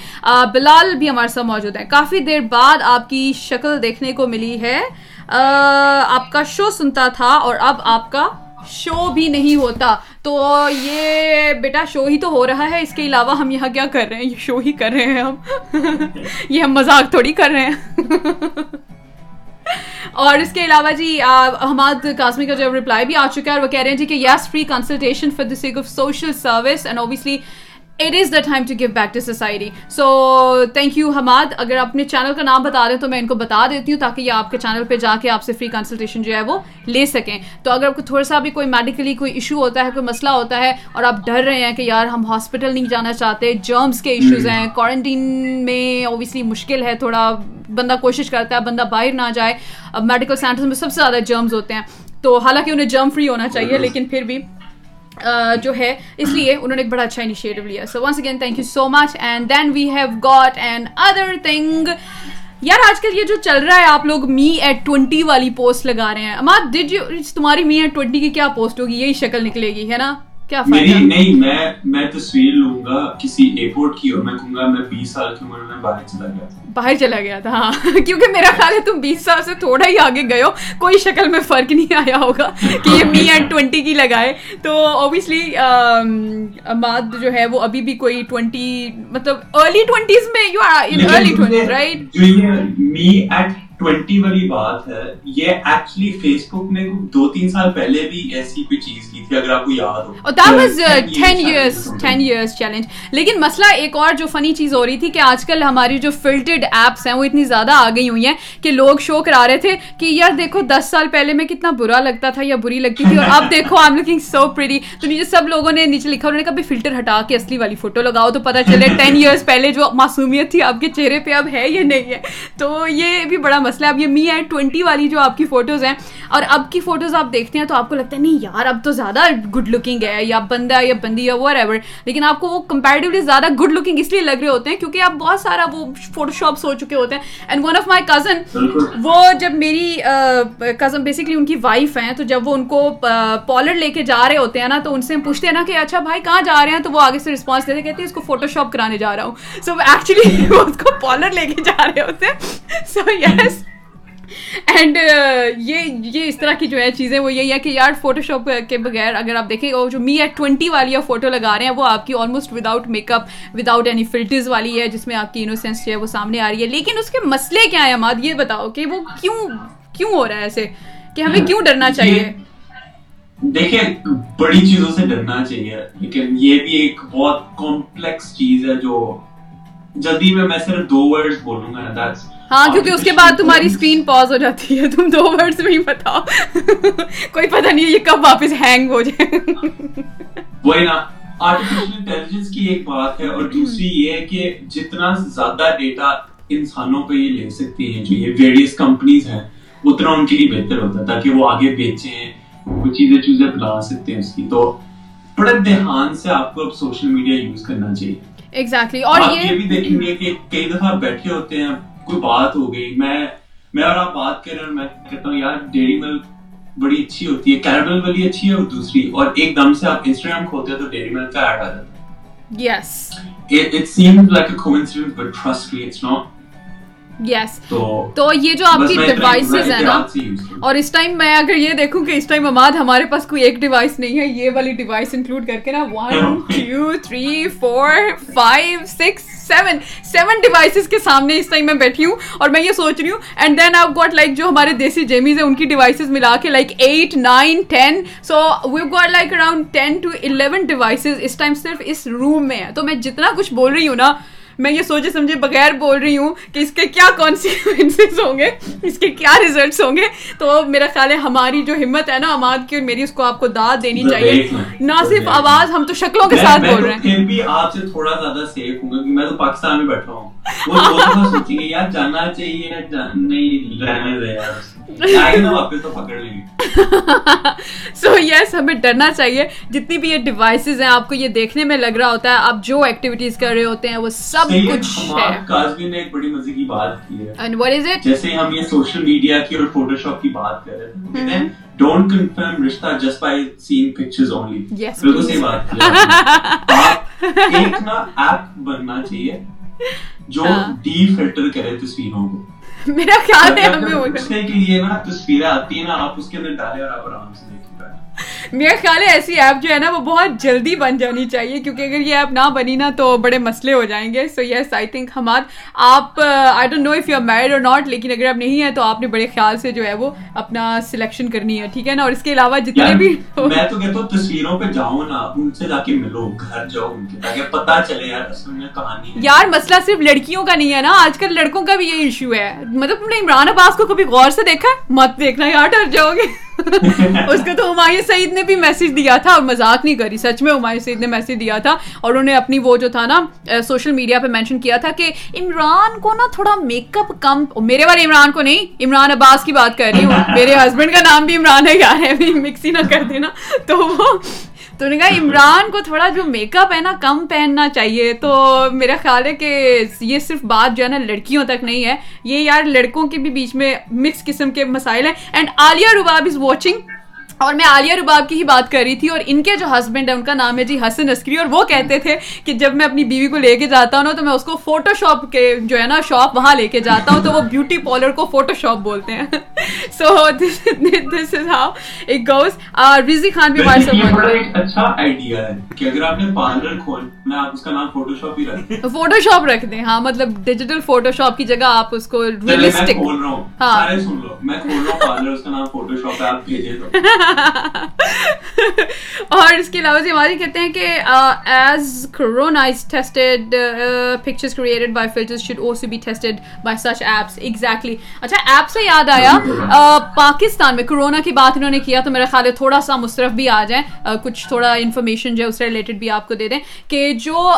بلال بھی ہمارے ساتھ موجود ہیں۔ کافی دیر بعد آپ کی شکل دیکھنے کو ملی ہے۔ آپ کا شو سنتا تھا اور اب آپ کا شو بھی نہیں ہوتا۔ تو یہ بیٹا شو ہی تو ہو رہا ہے، اس کے علاوہ ہم یہاں کیا کر رہے ہیں؟ یہ شو ہی کر رہے ہیں ہم۔ یہ ہم مذاق تھوڑی کر رہے ہیں۔ اور اس کے علاوہ جی حماد قاسمی کا جو رپلائی بھی آ چکا ہے اور وہ کہہ رہے ہیں جی کہ yes free consultation for the sake of social service and obviously it is the time to give back to society so thank you Hammad اگر اپنے چینل کا نام بتا دیں تو میں ان کو بتا دیتی ہوں تاکہ یہ آپ کے چینل پہ جا کے آپ سے فری کنسلٹیشن جو ہے وہ لے سکیں تو اگر آپ کو تھوڑا سا بھی کوئی میڈیکلی کوئی ایشو ہوتا ہے کوئی مسئلہ ہوتا ہے اور آپ ڈر رہے ہیں کہ یار ہم ہاسپٹل نہیں جانا چاہتے جرمس کے ایشوز ہیں کوارنٹین میں اوبیسلی مشکل ہے تھوڑا بندہ کوشش کرتا ہے بندہ باہر نہ جائے میڈیکل سینٹرز میں سب سے زیادہ جرمز ہوتے ہیں تو حالانکہ انہیں جرم فری ہونا چاہیے لیکن پھر بھی جو ہے، اس لیے انہوں نے ایک بڑا اچھا انیشیٹو لیا. So once again thank you so much and then we have got and other thing یار، آج کل یہ جو چل رہا ہے، آپ لوگ می ایٹ ٹوینٹی والی پوسٹ لگا رہے ہیں. اما ڈیڈ یو تمہاری می ایٹ ٹوینٹی کی کیا پوسٹ ہوگی؟ یہی شکل نکلے گی، ہے نا؟ کیا میری نہیں میں میں تصویر لوں گا کسی ایئرپورٹ کی اور میں کہوں گا میں بیس سال کی عمر میں باہر چلا گیا تھا۔ باہر چلا گیا تھا ہاں۔ کیونکہ میرا خیال ہے تم بیس سال سے تھوڑا ہی آگے گئے ہو۔ کوئی شکل میں فرق نہیں آیا ہوگا کہ یہ می اینڈ ٹوینٹی کی لگائے۔ تو اوبیسلی ماد جو ہے وہ ابھی بھی کوئی ٹوینٹی مطلب ارلی ٹوینٹیز میں you are early twenties right me at twenty والی بات ہے یہ ایکچولی فیس بک نے دو تین سال پہلے بھی ایسی کوئی چیز کی تھی اگر آپ کو یاد ہو۔ That was ten years ten years challenge لیکن مسئلہ ایک اور جو فنی چیز ہو رہی تھی کہ آج کل ہماری جو فلٹرڈ ایپس ہیں وہ اتنی زیادہ آ گئی ہوئی ہیں کہ لوگ شو کرا رہے تھے کہ یار دیکھو دس سال پہلے میں کتنا برا لگتا تھا یا بری لگتی تھی اور اب دیکھو I am looking so pretty تو نیچے سب لوگوں نے نیچے لکھا انہوں نے کہا فلٹر ہٹا کے اصلی والی فوٹو لگاؤ تو پتا چلے ٹین ایئرس پہلے جو معصومیت تھی آپ کے چہرے پہ اب ہے یا نہیں ہے۔ تو یہ بھی بڑا مسئلہ ہے۔ اب یہ می ایٹ ٹوینٹی والی جو آپ کی فوٹوز ہیں اور اب کی فوٹوز آپ دیکھتے ہیں تو آپ کو لگتا ہے نہیں یار اب تو زیادہ گڈ لکنگ ہے یا بندہ یا بندی یا وٹ ایور لیکن آپ کو وہ کمپیریٹیولی زیادہ گڈ لکنگ اس لیے لگ رہے ہوتے ہیں کیونکہ آپ بہت سارا وہ فوٹو شاپس ہو چکے ہوتے ہیں۔ And one of my cousin وہ جب میری کزن بیسکلی ان کی وائف ہیں تو جب وہ ان کو پالر لے کے جا رہے ہوتے ہیں نا تو ان سے پوچھتے ہیں نا کہ اچھا بھائی کہاں جا رہے ہیں؟ تو وہ آگے سے رسپانس دیتے کہتے ہیں اس کو فوٹو شاپ کرانے جا رہا ہوں۔ سو ایکچولی وہ اس کو پالر لے کے جا رہے ہوتے ہیں۔ سو یس اینڈ یہ یہ اس طرح کی جو ہے چیزیں وہ یہی ہے کہ یار فوٹو شاپ کے بغیر اگر آپ دیکھیں وہ جو می ایٹ ٹوینٹی والی آپ فوٹو لگا رہے ہیں وہ آپ کی almost without makeup without any filters والی ہے جس میں آپ کی انوسینس جو ہے وہ سامنے آ رہی ہے. لیکن اس کے مسئلے کیا ہیں اماد؟ یہ بتاؤ کہ وہ کیوں کیوں ہو رہا ہے ایسے؟ کہ ہمیں کیوں ڈرنا چاہیے؟ دیکھیں بڑی چیزوں سے ڈرنا چاہیے لیکن یہ بھی ایک بہت کمپلیکس چیز ہے جو جلدی میں میں صرف دو ورڈز بولوں گا that's ہاں کیونکہ اس کے بعد تمہاری اسکرین پاز ہو جاتی ہے۔ تم دو ورڈز میں ہی بتاؤ۔ کوئی پتہ نہیں یہ کب واپس ہینگ ہو جائے۔ وہی نا آرٹیفیشل انٹیلیجنس کی ایک بات ہے اور دوسری یہ ہے کہ جتنا زیادہ ڈیٹا انسانوں پہ یہ لے سکتی ہیں جو یہ ویریس کمپنیز ہیں اتنا ان کے لیے بہتر ہوتا ہے تاکہ وہ آگے بیچیں وہ چیزیں چیزیں بنا سکتے ہیں اس کی۔ تو بڑے دھیان سے آپ کو اب سوشل میڈیا یوز کرنا چاہیے۔ ایگزیکٹلی اور یہ بھی دیکھیں گے کہ کئی دفعہ بیٹھے ہوتے ہیں کوئی بات ہو گئی میں میں اور آپ بات کر رہے ہیں اور میں کہتا ہوں یار ڈیری ملک بڑی اچھی ہوتی ہے کیرمل والی اچھی ہے اور دوسری؟ اور ایک دم سے آپ انسٹاگرام کھولتے ہیں تو ڈیری ملک کا ایڈ آ جاتا ہے۔ یس it seemed like a coincidence but trust me it's not. یس تو یہ جو آپ کی ڈیوائسز ہیں نا۔ اور اس ٹائم میں اگر یہ دیکھوں کہ اس ٹائم اماد ہمارے پاس کوئی ایک ڈیوائس نہیں ہے یہ والی ڈیوائس انکلوڈ کر کے نا one two three four five six seven seven devices کے سامنے اس ٹائم میں بیٹھی ہوں اور میں یہ سوچ رہی ہوں۔ اینڈ دین آپ گاٹ لائک جو ہمارے دیسی جیمیز ہیں ان کی ڈیوائسز ملا کے like eight nine ten so we've got like around ten to eleven devices us time صرف اس روم میں ہے۔ تو میں جتنا کچھ بول رہی ہوں نا میں یہ سوچے سمجھے بغیر بول رہی ہوں کہ اس کے کیا کانسیکوینسز ہوں گے اس کے کیا ریزلٹس ہوں گے؟ تو میرا خیال ہے ہماری جو ہمت ہے نا اماد کی اور میری اس کو آپ کو داد دینی چاہیے۔ نہ صرف آواز ہم تو شکلوں کے ساتھ بول رہے ہیں۔ پھر بھی آپ سے تھوڑا زیادہ سیف ہوں کیونکہ میں تو پاکستان میں بیٹھا ہوں۔ وہ یار جانا چاہیے نہیں رہنے دے یار۔ سو یس ہمیں ڈرنا چاہیے جتنی بھی یہ ڈیوائسز ہیں آپ کو یہ دیکھنے میں لگ رہا ہوتا ہے آپ جو ایکٹیویٹیز کر رہے ہوتے ہیں وہ سب کچھ ہے نے ایک بڑی مزے کی بات کی ہے جیسے ہم یہ سوشل میڈیا کی اور فوٹو شاپ کی بات کر رہے ہیں ڈونٹ کنفرم رشتہ just by seeing pictures only بالکل. صحیح بات ایک نا ایپ بننا چاہیے جو۔ ڈی فلٹر کرے تصویروں کو میرا خیال ہے ہمیں وہ اس کے لیے نا تصویریں آتی ہیں نا آپ اس کے اندر ڈالیں اور آپ آرام سے دیکھ پائیں میرا خیال ہے ایسی ایپ جو ہے نا وہ بہت جلدی بن جانی چاہیے کیونکہ اگر یہ ایپ نہ بنی نا تو بڑے مسئلے ہو جائیں گے۔ سو یس آئی تھنک ہماد آپ I don't know if you are married اور ناٹ لیکن اگر آپ نہیں ہیں تو آپ نے بڑے خیال سے جو ہے وہ اپنا سلیکشن کرنی ہے ٹھیک ہے نا؟ اور اس کے علاوہ جتنے بھی میں تو کہتا ہوں تصویروں پہ جاؤ نا ان سے جا کے ملو گھر جاؤ ان کے تاکہ پتا چلے یار اصل میں کہانی یار مسئلہ صرف لڑکیوں کا نہیں ہے نا آج کل لڑکوں کا بھی یہ ایشو ہے۔ مطلب تم نے عمران عباس کو کبھی غور سے دیکھا؟ مت دیکھنا یار ڈر جاؤ گے۔ اس کو تو ہمایوں سعید نے بھی میسج دیا تھا اور مذاق نہیں کری، سچ میں ہمایوں سعید نے میسج دیا تھا اور انہوں نے اپنی وہ جو تھا نا سوشل میڈیا پہ مینشن کیا تھا کہ عمران کو نا تھوڑا میک اپ کم، میرے والے عمران کو نہیں، عمران عباس کی بات کر رہی ہوں۔ میرے ہسبینڈ کا نام بھی عمران ہے، یار ہے مکس ہی نہ کر دینا۔ تو وہ تو نے کہا، عمران کو تھوڑا جو میک اپ ہے نا کم پہننا چاہیے. تو میرا خیال ہے کہ یہ صرف بات جو ہے نا لڑکیوں تک نہیں ہے، یہ یار لڑکوں کے بھی بیچ میں مکس قسم کے مسائل ہیں. And Aliya Rabab is watching اور میں عالیہ رباب کی ہی بات کر رہی تھی اور ان کے جو ہسبینڈ ہے ان کا نام ہے جی حسن عسکری اور وہ کہتے تھے کہ جب میں اپنی بیوی کو لے کے جاتا ہوں نا تو میں اس کو فوٹو شاپ کے جو ہے نا شاپ وہاں لے کے جاتا ہوں تو وہ بیوٹی پارلر کو فوٹو شاپ بولتے ہیں۔ So this is how it goes Rizi Khan بھی ہمارے بڑا ساتھ ایک اچھا آئیڈیا ہے کہ اگر آپ نے پارلر کھولنا آپ اس کا نام فوٹو شاپ ہی رکھ دیں فوٹو شاپ رکھ دیں۔ ہاں مطلب ڈیجیٹل فوٹو شاپ کی جگہ آپ اس کو میں ریئلسٹک کھول رہا ہوں۔ ہاں۔ سارے سن لو۔ میں کھول رہا ہوں پارلر اس کا نام فوٹو شاپ ہے آپ اور اس کے علاوہ ہماری کہتے ہیں کہ as corona is tested pictures created by filters should also be tested by such apps exactly اچھا ایپ سے یاد آیا پاکستان میں کرونا کی بات انہوں نے کیا تو میرا خیال ہے تھوڑا سا مصرف بھی آ جائیں کچھ تھوڑا انفارمیشن جو ہے اس سے ریلیٹڈ بھی آپ کو دے دیں کہ جو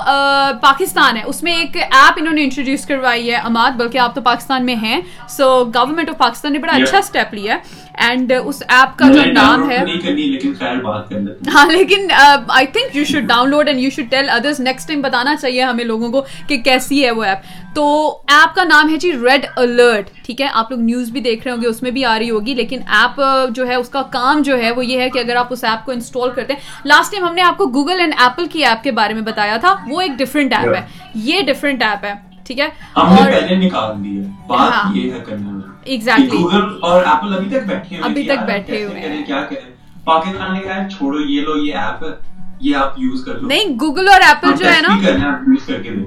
پاکستان ہے اس میں ایک ایپ انہوں نے انٹروڈیوس کروائی ہے اماد بلکہ آپ تو پاکستان میں ہیں سو گورنمنٹ آف پاکستان نے بڑا اچھا اسٹیپ لیا ہے اینڈ اس ایپ کا جو نام ہے۔ ہاں لیکن I think you should download and you should tell others next time بتانا چاہیے ہمیں لوگوں کو کہ کیسی ہے وہ ایپ تو ایپ کا نام ہے جی ریڈ الرٹ ٹھیک ہے؟ آپ لوگ نیوز بھی دیکھ رہے ہوں گے اس میں بھی آ رہی ہوگی۔ لیکن ایپ جو ہے اس کا کام جو ہے وہ یہ ہے کہ اگر آپ اس ایپ کو انسٹال کرتے ہیں۔ لاسٹ ٹائم ہم نے آپ کو گوگل اینڈ ایپل کی ایپ کے بارے میں بتایا تھا وہ ایک ڈفرینٹ ایپ ہے۔ یہ ڈفرینٹ ایپ ہے ٹھیک ہے؟ ایگزیکٹلی اور ایپل ابھی تک بیٹھے ابھی تک بیٹھے ہوئے ہیں۔ کیا کریں۔ پاکستان نے کہا چھوڑو یہ لو یہ ایپ یہ آپ یوز کر لو۔ نہیں گوگل اور ایپل جو ہے نا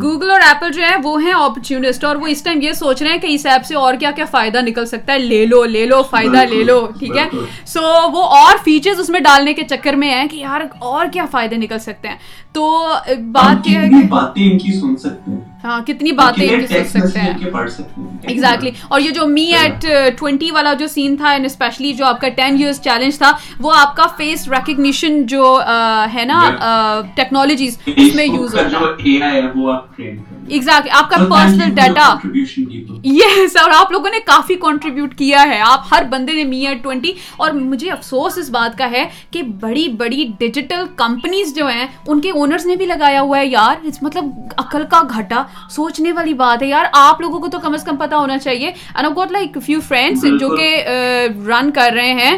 گوگل اور ایپل جو ہے وہ ہیں اپرچونسٹ اور وہ اس ٹائم یہ سوچ رہے ہیں کہ اس ایپ سے اور کیا کیا فائدہ نکل سکتا ہے۔ لے لو لے لو فائدہ لے لو ٹھیک ہے؟ سو وہ اور فیچرز اس میں ڈالنے کے چکر میں ہیں کہ یار اور کیا فائدے نکل سکتے ہیں۔ تو بات یہ ہے کہ باتیں ان کی سن سکتے ہیں۔ ہاں کتنی باتیں سن سکتے ہیں۔ ایگزیکٹلی اور یہ جو می ایٹ ٹوینٹی والا جو سین تھا اینڈ اسپیشلی جو آپ کا ٹین ایئرس چیلنج تھا وہ آپ کا فیس ریکگنیشن جو ہے نا ٹیکنالوجیز اس میں یوز ہوتا ہے۔ ایگزیکٹلی آپ کا پرسنل ڈیٹا یس اور آپ لوگوں نے کافی کنٹریبیوٹ کیا ہے۔ آپ ہر بندے نے می ایٹ ٹوینٹی اور مجھے افسوس اس بات کا ہے کہ بڑی بڑی ڈیجیٹل کمپنیز جو ہیں ان کے اونرز نے بھی لگایا ہوا ہے یار مطلب عقل کا گھٹا سوچنے والی بات ہے۔ یار آپ لوگوں کو تو کم از کم پتا ہونا چاہیے۔ گوٹ لائک فیو فرینڈس جو کہ رن کر رہے ہیں۔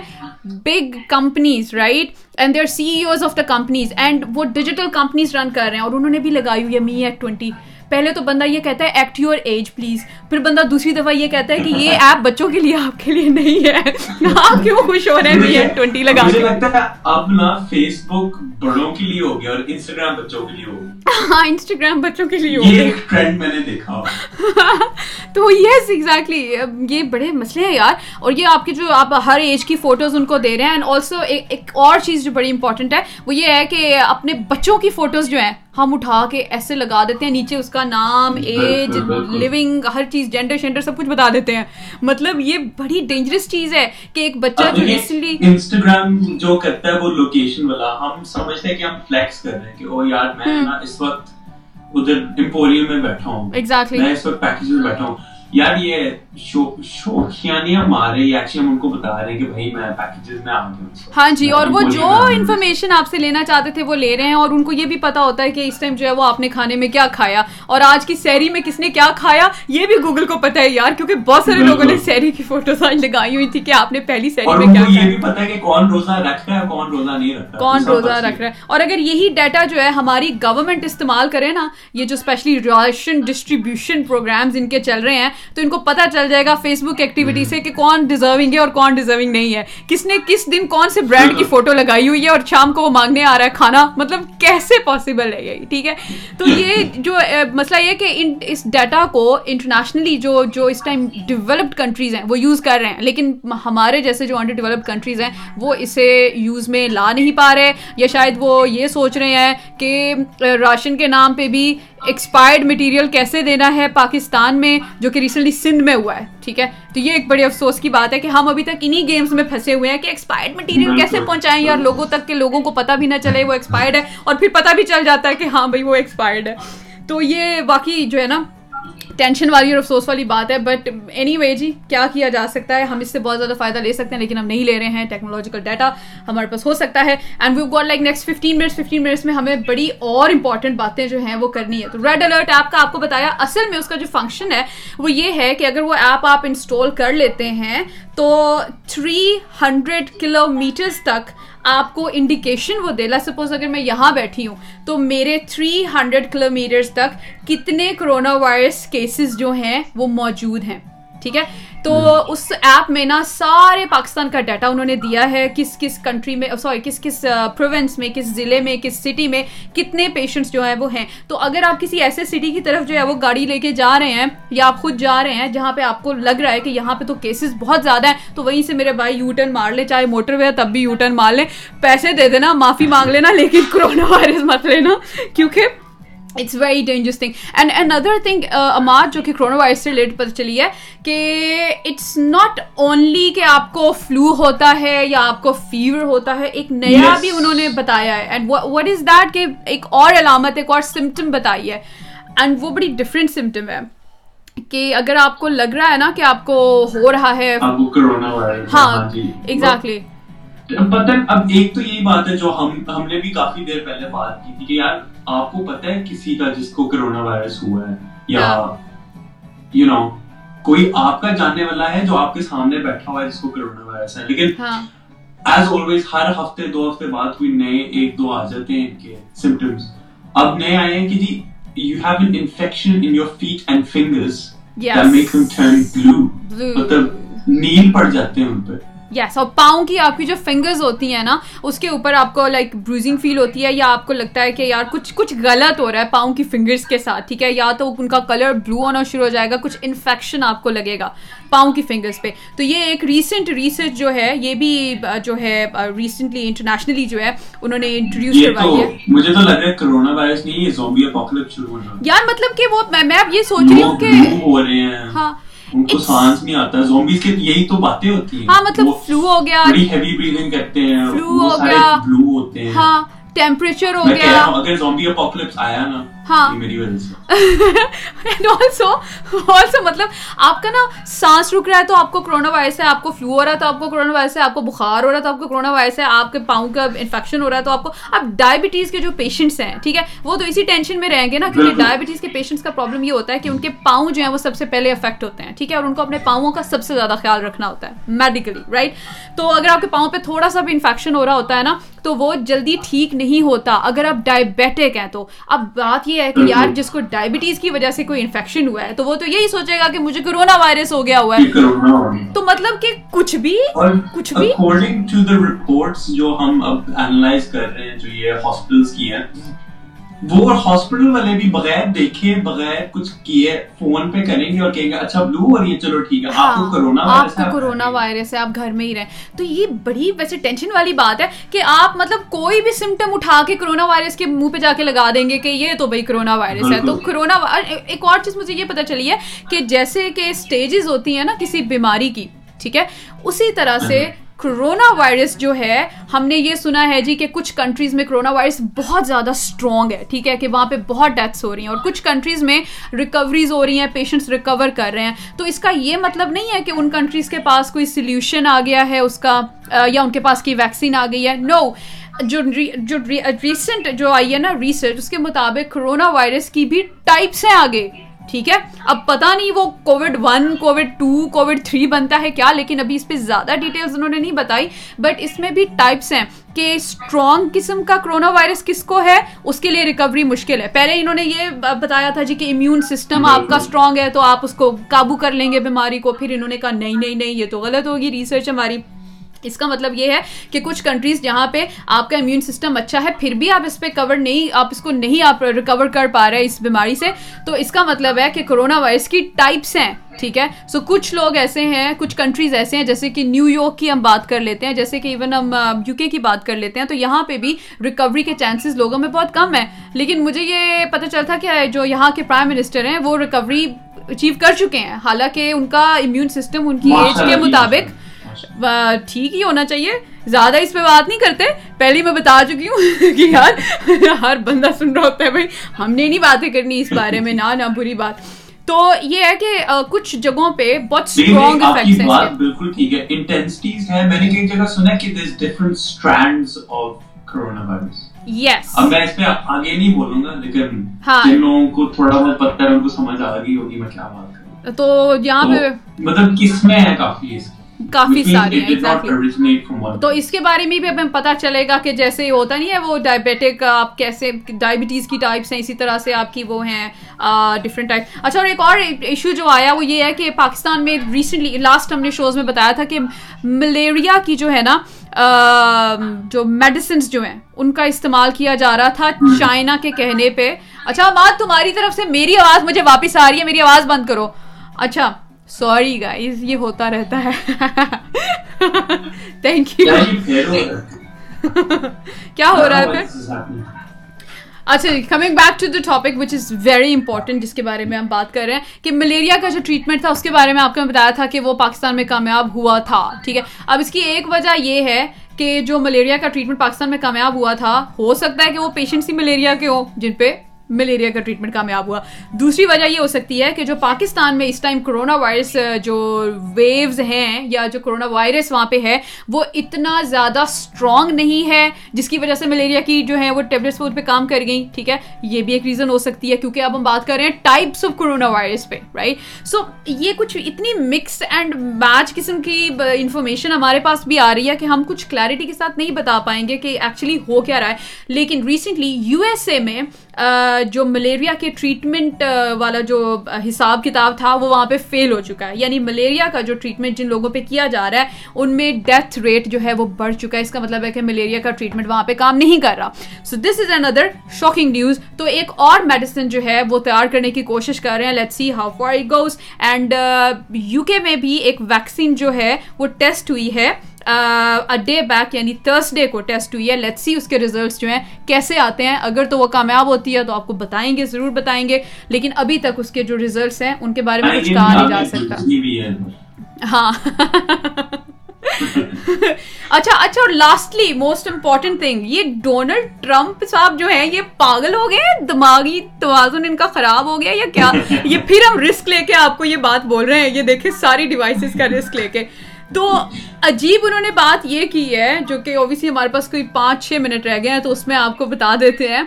Big companies right and they are C E Os of the companies and وہ ڈیجیٹل کمپنیز رن کر رہے ہیں اور انہوں نے بھی لگائی ہوئی ہے می ایٹ ٹوینٹی پہلے تو بندہ یہ کہتا ہے ایکٹ یور ایج پلیز پھر بندہ دوسری دفعہ یہ کہتا ہے کہ یہ ایپ بچوں کے لیے آپ کے لیے نہیں ہے۔ آپ کیوں خوش ہو رہے ہیں؟ ٹوینٹی لگا مجھے لگتا ہے اب نا فیس بک بڑوں کے لیے ہو گیا اور انسٹاگرام بچوں کے لیے ہو گیا ہاں انسٹاگرام بچوں کے لیے ہو یہ ایک ٹرینڈ میں نے دیکھا۔ تو یس ایگزیکٹلی یہ بڑے مسئلے ہیں یار۔ اور یہ آپ کے جو آپ ہر ایج کی فوٹوز ان کو دے رہے ہیں۔ اینڈ آلسو ایک اور چیز جو بڑی امپورٹنٹ ہے وہ یہ ہے کہ اپنے بچوں کی فوٹوز جو ہیں ہم اٹھا کے ایسے لگا دیتے ہیں نیچے اس کا نام ایج لیونگ ہر چیز جینڈر شینڈر سب کچھ بتا دیتے ہیں۔ مطلب یہ بڑی ڈینجرس چیز ہے کہ ایک بچہ جو ریسنٹلی انسٹاگرام جو کرتا ہے وہ لوکیشن والا ہم سمجھتے ہیں کہ ہم فلیکس کر رہے ہیں کہ او یار میں نا اس وقت ادھر امپوریم میں بیٹھا ہوں۔ میں اس وقت پیکیج میں بیٹھا ہوں۔ یار یہ ہم مار رہے ایکچولی ہم ان کو بتا رہے ہیں کہ بھائی میں پیکیجز میں آ گیا ہاں جی اور وہ جو انفارمیشن آپ سے لینا چاہتے تھے وہ لے رہے ہیں اور ان کو یہ بھی پتا ہوتا ہے کہ اس ٹائم جو ہے وہ آپ نے کھانے میں کیا کھایا اور آج کی سیری میں کس نے کیا کھایا یہ بھی گوگل کو پتا ہے یار کیونکہ بہت سارے لوگوں نے سیری کی فوٹوز آج لگائی ہوئی تھی کہ آپ نے پہلی سیری میں کیا یہ بھی پتا ہے کہ کون روزہ رکھ رہا ہے کون روزہ نہیں رکھ رہا کون روزہ رکھ رہا ہے۔ اور اگر یہی ڈیٹا جو ہے ہماری گورنمنٹ استعمال کرے نا یہ جو اسپیشلی راشن ڈسٹریبیوشن پروگرامز ان کے چل رہے ہیں تو ان کو پتا چل جائے گا فیس بک ایکٹیویٹی سے کہ کون ڈیزرونگ ہے اور کون ڈیزرونگ نہیں ہے۔ کس نے کس دن کون سے برانڈ کی فوٹو لگائی ہوئی ہے اور شام کو وہ مانگنے آ رہا ہے کھانا؟ مطلب کیسے پاسبل ہے یہ؟ ٹھیک ہے؟ تو یہ جو مسئلہ یہ کہ ان، اس ڈیٹا کو انٹرنیشنلی جو جو اس ٹائم ڈیولپڈ کنٹریز ہیں وہ یوز کر رہے ہیں۔ لیکن ہمارے جیسے جو انڈر ڈیولپڈ کنٹریز ہیں وہ اسے یوز میں لا نہیں پا رہے، یا شاید وہ یہ سوچ رہے ہیں کہ راشن کے نام پہ بھی ایکسپائرڈ مٹیریل کیسے دینا ہے پاکستان میں جو کہ ریسنٹلی سندھ میں ہوا ہے ٹھیک ہے؟ تو یہ ایک بڑے افسوس کی بات ہے کہ ہم ابھی تک انہیں گیمز میں پھنسے ہوئے ہیں کہ ایکسپائرڈ مٹیریل کیسے پہنچائیں یار لوگوں تک کہ لوگوں کو پتہ بھی نہ چلے وہ ایکسپائرڈ ہے اور پھر پتہ بھی چل جاتا ہے کہ ہاں بھائی وہ ایکسپائرڈ ہے۔ تو یہ واقعی جو ہے نا ٹینشن والی اور افسوس والی بات ہے بٹ اینی وے جی کیا کیا جا سکتا ہے؟ ہم اس سے بہت زیادہ فائدہ لے سکتے ہیں، لیکن ہم نہیں لے رہے ہیں ٹیکنالوجیکل ڈیٹا ہمارے پاس ہو سکتا ہے۔ And we've got like next fifteen minutes fifteen minutes میں ہمیں بڑی اور امپورٹنٹ باتیں جو ہیں وہ کرنی ہے۔ تو ریڈ الرٹ ایپ کا آپ کو بتایا، اصل میں اس کا جو فنکشن ہے، وہ یہ ہے کہ اگر وہ ایپ آپ انسٹال کر لیتے ہیں، تو تھری ہنڈریڈ کلو میٹرز تک آپ کو انڈیکیشن وہ دے. لا سپوز اگر میں یہاں بیٹھی ہوں، تو میرے تھری ہنڈریڈ کلو میٹرس تک کتنے کرونا وائرس کیسز جو ہیں وہ موجود ہیں؟ ٹھیک ہے؟ تو اس ایپ میں نا سارے پاکستان کا ڈیٹا انہوں نے دیا ہے، کس کس کنٹری میں سوری کس کس پروونس میں، کس ضلع میں، کس سٹی میں کتنے پیشنٹس جو ہے وہ ہیں؟ تو اگر آپ کسی ایسے سٹی کی طرف جو ہے وہ گاڑی لے کے جا رہے ہیں یا آپ خود جا رہے ہیں جہاں پہ آپ کو لگ رہا ہے کہ یہاں پہ تو کیسز بہت زیادہ ہیں، تو وہیں سے میرے بھائی یو ٹرن مار لے، چاہے موٹر وے تب بھی یو ٹرن مار لیں پیسے دے دینا، معافی مانگ لینا، لیکن کرونا وائرس مت لینا، کیونکہ it's very dangerous thing and other thing Imad جو کہ کرونا وائرس سے ریلیٹڈ پتہ چلی ہے کہ اٹس ناٹ اونلی کہ آپ کو فلو ہوتا ہے یا آپ کو فیور ہوتا ہے ایک نیا بھی انہوں نے بتایا ہے اینڈ وٹ از دیٹ کہ ایک اور علامت ایک اور سمٹم بتائی ہے اینڈ وہ بڑی ڈفرینٹ سمٹم ہے کہ اگر آپ کو لگ رہا ہے نا کہ آپ کو ہو رہا ہے ہاں ایگزیکٹلی اب ایک تو یہی بات ہے جو ہم ہم نے بھی کافی دیر پہلے بات کی تھی کہ یار آپ کو پتہ ہے کسی کا جس کو کرونا وائرس ہوا ہے؟ یا یو نو کوئی آپ کا جاننے والا ہے جو آپ کے سامنے بیٹھا ہوا ہے جس کو کرونا وائرس ہے؟ لیکن ایز آلویز ہر ہفتے دو ہفتے بعد کوئی نئے ایک دو آ جاتے ہیں ان کے سمٹمس اب نئے آئے ہیں کہ جی you have an infection in your feet and fingers that make turn blue. مطلب نیل پڑ جاتے ہیں ان پہ۔ یس اور پاؤں کی آپ کی جو فنگرز ہوتی ہیں نا اس کے اوپر آپ کو لائک بروزنگ فیل ہوتی ہے یا آپ کو لگتا ہے کہ یار کچھ کچھ غلط ہو رہا ہے پاؤں کی فنگرز کے ساتھ ٹھیک ہے؟ یا تو ان کا کلر بلو ہونا شروع ہو جائے گا کچھ انفیکشن آپ کو لگے گا پاؤں کی فنگرز پہ۔ تو یہ ایک ریسنٹ ریسرچ جو ہے یہ بھی جو ہے ریسنٹلی انٹرنیشنلی جو ہے انہوں نے انٹروڈیوس کروائی ہے۔ مجھے تو لگ رہا ہے کرونا وائرس نہیں یہ زومبی اپوکلپس شروع ہونا یار مطلب کہ وہ میں اب یہ سوچ رہی ہوں کہ ہو ہاں ان کو سانس نہیں آتا زومبیز کے یہی تو باتیں ہوتی ہیں۔ ہاں مطلب فلو ہو گیا بڑی ہیوی بریدنگ کرتے ہیں فلو ہو گیا۔ بلو ہوتے ہیں۔ ہاں ٹیمپریچر ہو گیا۔ اگر زومبی اپوکلپس آیا نا ہاں۔ مطلب آپ کا نا سانس رک رہا ہے تو آپ کو کرونا وائرس ہے آپ کو فلو ہو رہا ہے تو آپ کو کرونا وائرس ہے آپ کو بخار ہو رہا ہے تو آپ کو کرونا وائرس ہے آپ کے پاؤں کا انفیکشن ہو رہا ہے تو آپ کو اب ڈائبٹیز کے جو پیشنٹس ہیں ٹھیک ہے وہ تو اسی ٹینشن میں رہیں گے نا کیونکہ ڈائبٹیز کے پیشنٹس کا پرابلم یہ ہوتا ہے کہ ان کے پاؤں جو ہیں وہ سب سے پہلے افیکٹ ہوتے ہیں ٹھیک ہے اور ان کو اپنے پاؤں کا سب سے زیادہ خیال رکھنا ہوتا ہے میڈیکلی رائٹ تو اگر آپ کے پاؤں پہ تھوڑا سا بھی انفیکشن ہو رہا ہوتا ہے نا تو وہ جلدی ٹھیک نہیں ہوتا۔ اگر آپ ڈائبیٹک ہیں تو اب بات یہ ہے کہ یار جس کو ڈائبٹیز کی وجہ سے کوئی انفیکشن ہوا ہے تو وہ تو یہی سوچے گا کہ مجھے کرونا وائرس ہو گیا ہوا ہے۔ تو مطلب کہ کچھ بھی کچھ بھی اکارڈنگ ٹو دا رپورٹس جو ہم اب اینالائز کر رہے ہیں جو یہ ہاسپٹلس کی ہیں وہ ہاسپٹل والے بھی بغیر دیکھے بغیر کچھ کیے فون پہ کریں گے اور کہیں گے اچھا بلو ہو رہی ہے چلو ٹھیک ہے آپ کو کرونا ہاں، آپ کو کرونا وائرس ہے آپ گھر میں ہی رہیں۔ تو یہ بڑی ویسے ٹینشن والی بات ہے کہ آپ مطلب کوئی بھی سمٹم اٹھا کے کرونا وائرس کے منہ پہ جا کے لگا دیں گے کہ یہ تو بھائی کرونا وائرس ہے۔ تو کرونا ایک اور چیز مجھے یہ پتا چلی ہے کہ جیسے کہ اسٹیجز ہوتی ہیں نا کسی بیماری کی ٹھیک ہے؟ اسی طرح سے کرونا وائرس جو ہے، ہم نے یہ سنا ہے جی کہ کچھ کنٹریز میں کرونا وائرس بہت زیادہ اسٹرانگ ہے، ٹھیک ہے، کہ وہاں پہ بہت ڈیتھس ہو رہی ہیں اور کچھ کنٹریز میں ریکوریز ہو رہی ہیں پیشنٹس ریکور کر رہے ہیں۔ تو اس کا یہ مطلب نہیں ہے کہ ان کنٹریز کے پاس کوئی سلیوشن آ گیا ہے، اس کا یا ان کے پاس کی ویکسین آ گئی ہے۔ نو جو جو ریسنٹ جو آئی ہے نا ریسرچ اس کے مطابق کرونا وائرس کی بھی ٹائپس ہیں آگے۔ ٹھیک ہے؟ اب پتا نہیں وہ COVID one COVID two COVID three بنتا ہے کیا لیکن ابھی اس پہ زیادہ ڈیٹیلز انہوں نے نہیں بتائی بٹ اس میں بھی ٹائپس ہیں کہ اسٹرانگ قسم کا کرونا وائرس کس کو ہے؟ اس کے لیے ریکوری مشکل ہے۔ پہلے انہوں نے یہ بتایا تھا جی کہ امیون سسٹم آپ کا اسٹرانگ ہے تو آپ اس کو قابو کر لیں گے بیماری کو۔ پھر انہوں نے کہا نہیں نہیں نہیں یہ تو غلط ہوگی ریسرچ ہماری اس کا مطلب یہ ہے کہ کچھ کنٹریز جہاں پہ آپ کا امیون سسٹم اچھا ہے پھر بھی آپ اس پہ کور نہیں آپ اس کو نہیں آپ ریکور کر پا رہے اس بیماری سے۔ تو اس کا مطلب ہے کہ کرونا وائرس کی ٹائپس ہیں ٹھیک ہے؟ سو کچھ لوگ ایسے ہیں کچھ کنٹریز ایسے ہیں جیسے کہ نیو یارک کی ہم بات کر لیتے ہیں جیسے کہ ایون ہم یو کے کی بات کر لیتے ہیں تو یہاں پہ بھی ریکوری کے چانسز لوگوں میں بہت کم ہے لیکن مجھے یہ پتہ چلتا کہ جو یہاں کے پرائم منسٹر ہیں وہ ریکوری اچیو کر چکے ہیں۔ حالانکہ ان کا امیون سسٹم ان کی ایج کے مطابق ٹھیک ہی ہونا چاہیے۔ زیادہ اس پہ بات نہیں کرتے۔ پہلے میں بتا چکی ہوں کہ یار ہر بندہ سن رہا ہوتا ہے بھائی ہم نے نہیں باتیں کرنی اس بارے میں نہ نہ بری بات۔ تو یہ ہے کہ کچھ جگہوں پہ بہت اسٹرانگ افیکٹس ہیں بات بالکل ٹھیک ہے۔ انٹینسٹیز ہے میں نے کئی جگہ سنا کہ strands of corona virus yes اب میں اس پہ آگے نہیں بولوں گا لیکن ہاں۔ جن لوگوں کو تھوڑا بہت پتہ ہے ان کو سمجھ آ گئی ہوگی میں کیا بات کروں تو یہاں پہ مطلب کس میں ہے کافی اس کی؟ کافی ساری تو اس کے بارے میں بھی ہمیں پتا چلے گا کہ جیسے ہوتا نہیں ہے وہ ڈائبیٹک آپ کیسے ڈائبٹیز کی ٹائپس ہیں اسی طرح سے آپ کی وہ ہیں ڈفرینٹ ٹائپ اچھا اور ایک اور ایشو جو آیا وہ یہ ہے کہ پاکستان میں ریسنٹلی لاسٹ ہم نے شوز میں بتایا تھا کہ ملیریا کی جو ہے نا جو میڈیسنس جو ہیں ان کا استعمال کیا جا رہا تھا چائنا کے کہنے پہ۔ اچھا بات تمہاری طرف سے میری آواز مجھے واپس آ رہی ہے میری آواز بند کرو۔ اچھا سوری گائز یہ ہوتا رہتا ہے. تھینک یو کیا ہو رہا ہے؟ پھر. اچھا coming back to the topic which is very important جس کے بارے میں ہم بات کر رہے ہیں کہ ملیریا کا جو ٹریٹمنٹ تھا اس کے بارے میں آپ کو بتایا تھا کہ وہ پاکستان میں کامیاب ہوا تھا ٹھیک ہے؟ اب اس کی ایک وجہ یہ ہے کہ جو ملیریا کا ٹریٹمنٹ پاکستان میں کامیاب ہوا تھا ہو سکتا ہے کہ وہ پیشنٹس ہی ملیریا کے ہوں جن پہ ملیریا کا ٹریٹمنٹ کامیاب ہوا۔ دوسری وجہ یہ ہو سکتی ہے کہ جو پاکستان میں اس ٹائم کرونا وائرس، جو ویوز ہیں یا جو کرونا وائرس وہاں پہ ہے، وہ اتنا زیادہ اسٹرانگ نہیں ہے، جس کی وجہ سے ملیریا کی جو ہے وہ ٹیبلٹس پہ کام کر گئی ٹھیک ہے؟ یہ بھی ایک ریزن ہو سکتی ہے کیونکہ اب ہم بات کر رہے ہیں ٹائپس آف کرونا وائرس پہ رائٹ سو یہ کچھ اتنی مکس اینڈ میچ قسم کی انفارمیشن ہمارے پاس بھی آ رہی ہے کہ ہم کچھ کلیئرٹی کے ساتھ نہیں بتا پائیں گے کہ ایکچولی ہو کیا رہا ہے۔ لیکن ریسنٹلی یو ایس اے میں جو ملیریا کے ٹریٹمنٹ والا جو حساب کتاب تھا، وہ وہاں پہ فیل ہو چکا ہے۔ یعنی ملیریا کا جو ٹریٹمنٹ جن لوگوں پہ کیا جا رہا ہے، ان میں ڈیتھ ریٹ جو ہے وہ بڑھ چکا ہے۔ اس کا مطلب ہے کہ ملیریا کا ٹریٹمنٹ وہاں پہ کام نہیں کر رہا۔ سو this is another shocking news تو ایک اور میڈیسن جو ہے، وہ تیار کرنے کی کوشش کر رہے ہیں۔ Let see how far it goes and U K میں بھی ایک ویکسین جو ہے، وہ ٹیسٹ ہوئی ہے۔ ڈے بیک یعنی تھرسڈے کو ٹیسٹ ہوئی ہے. لیٹ سی اس کے ریزلٹس جو ہیں کیسے آتے ہیں. اگر تو وہ کامیاب ہوتی ہے تو آپ کو بتائیں گے ضرور بتائیں گے. لیکن ابھی تک اس کے جو ریزلٹس ہیں ان کے بارے میں کچھ کہا نہیں جا سکتا. ہاں. اچھا اچھا اور لاسٹلی موسٹ امپورٹنٹ تھنگ یہ ڈونلڈ ٹرمپ صاحب جو ہیں یہ پاگل ہو گئے دماغی توازن ان کا خراب ہو گیا یا کیا؟ یہ پھر ہم رسک لے کے آپ کو یہ بات بول رہے ہیں. یہ دیکھیں ساری ڈیوائسز کا رسک لے کے. تو عجیب انہوں نے بات یہ کی ہے جو کہ اوبیسلی ہمارے پاس کوئی پانچ چھ منٹ رہ گئے ہیں تو اس میں آپ کو بتا دیتے ہیں۔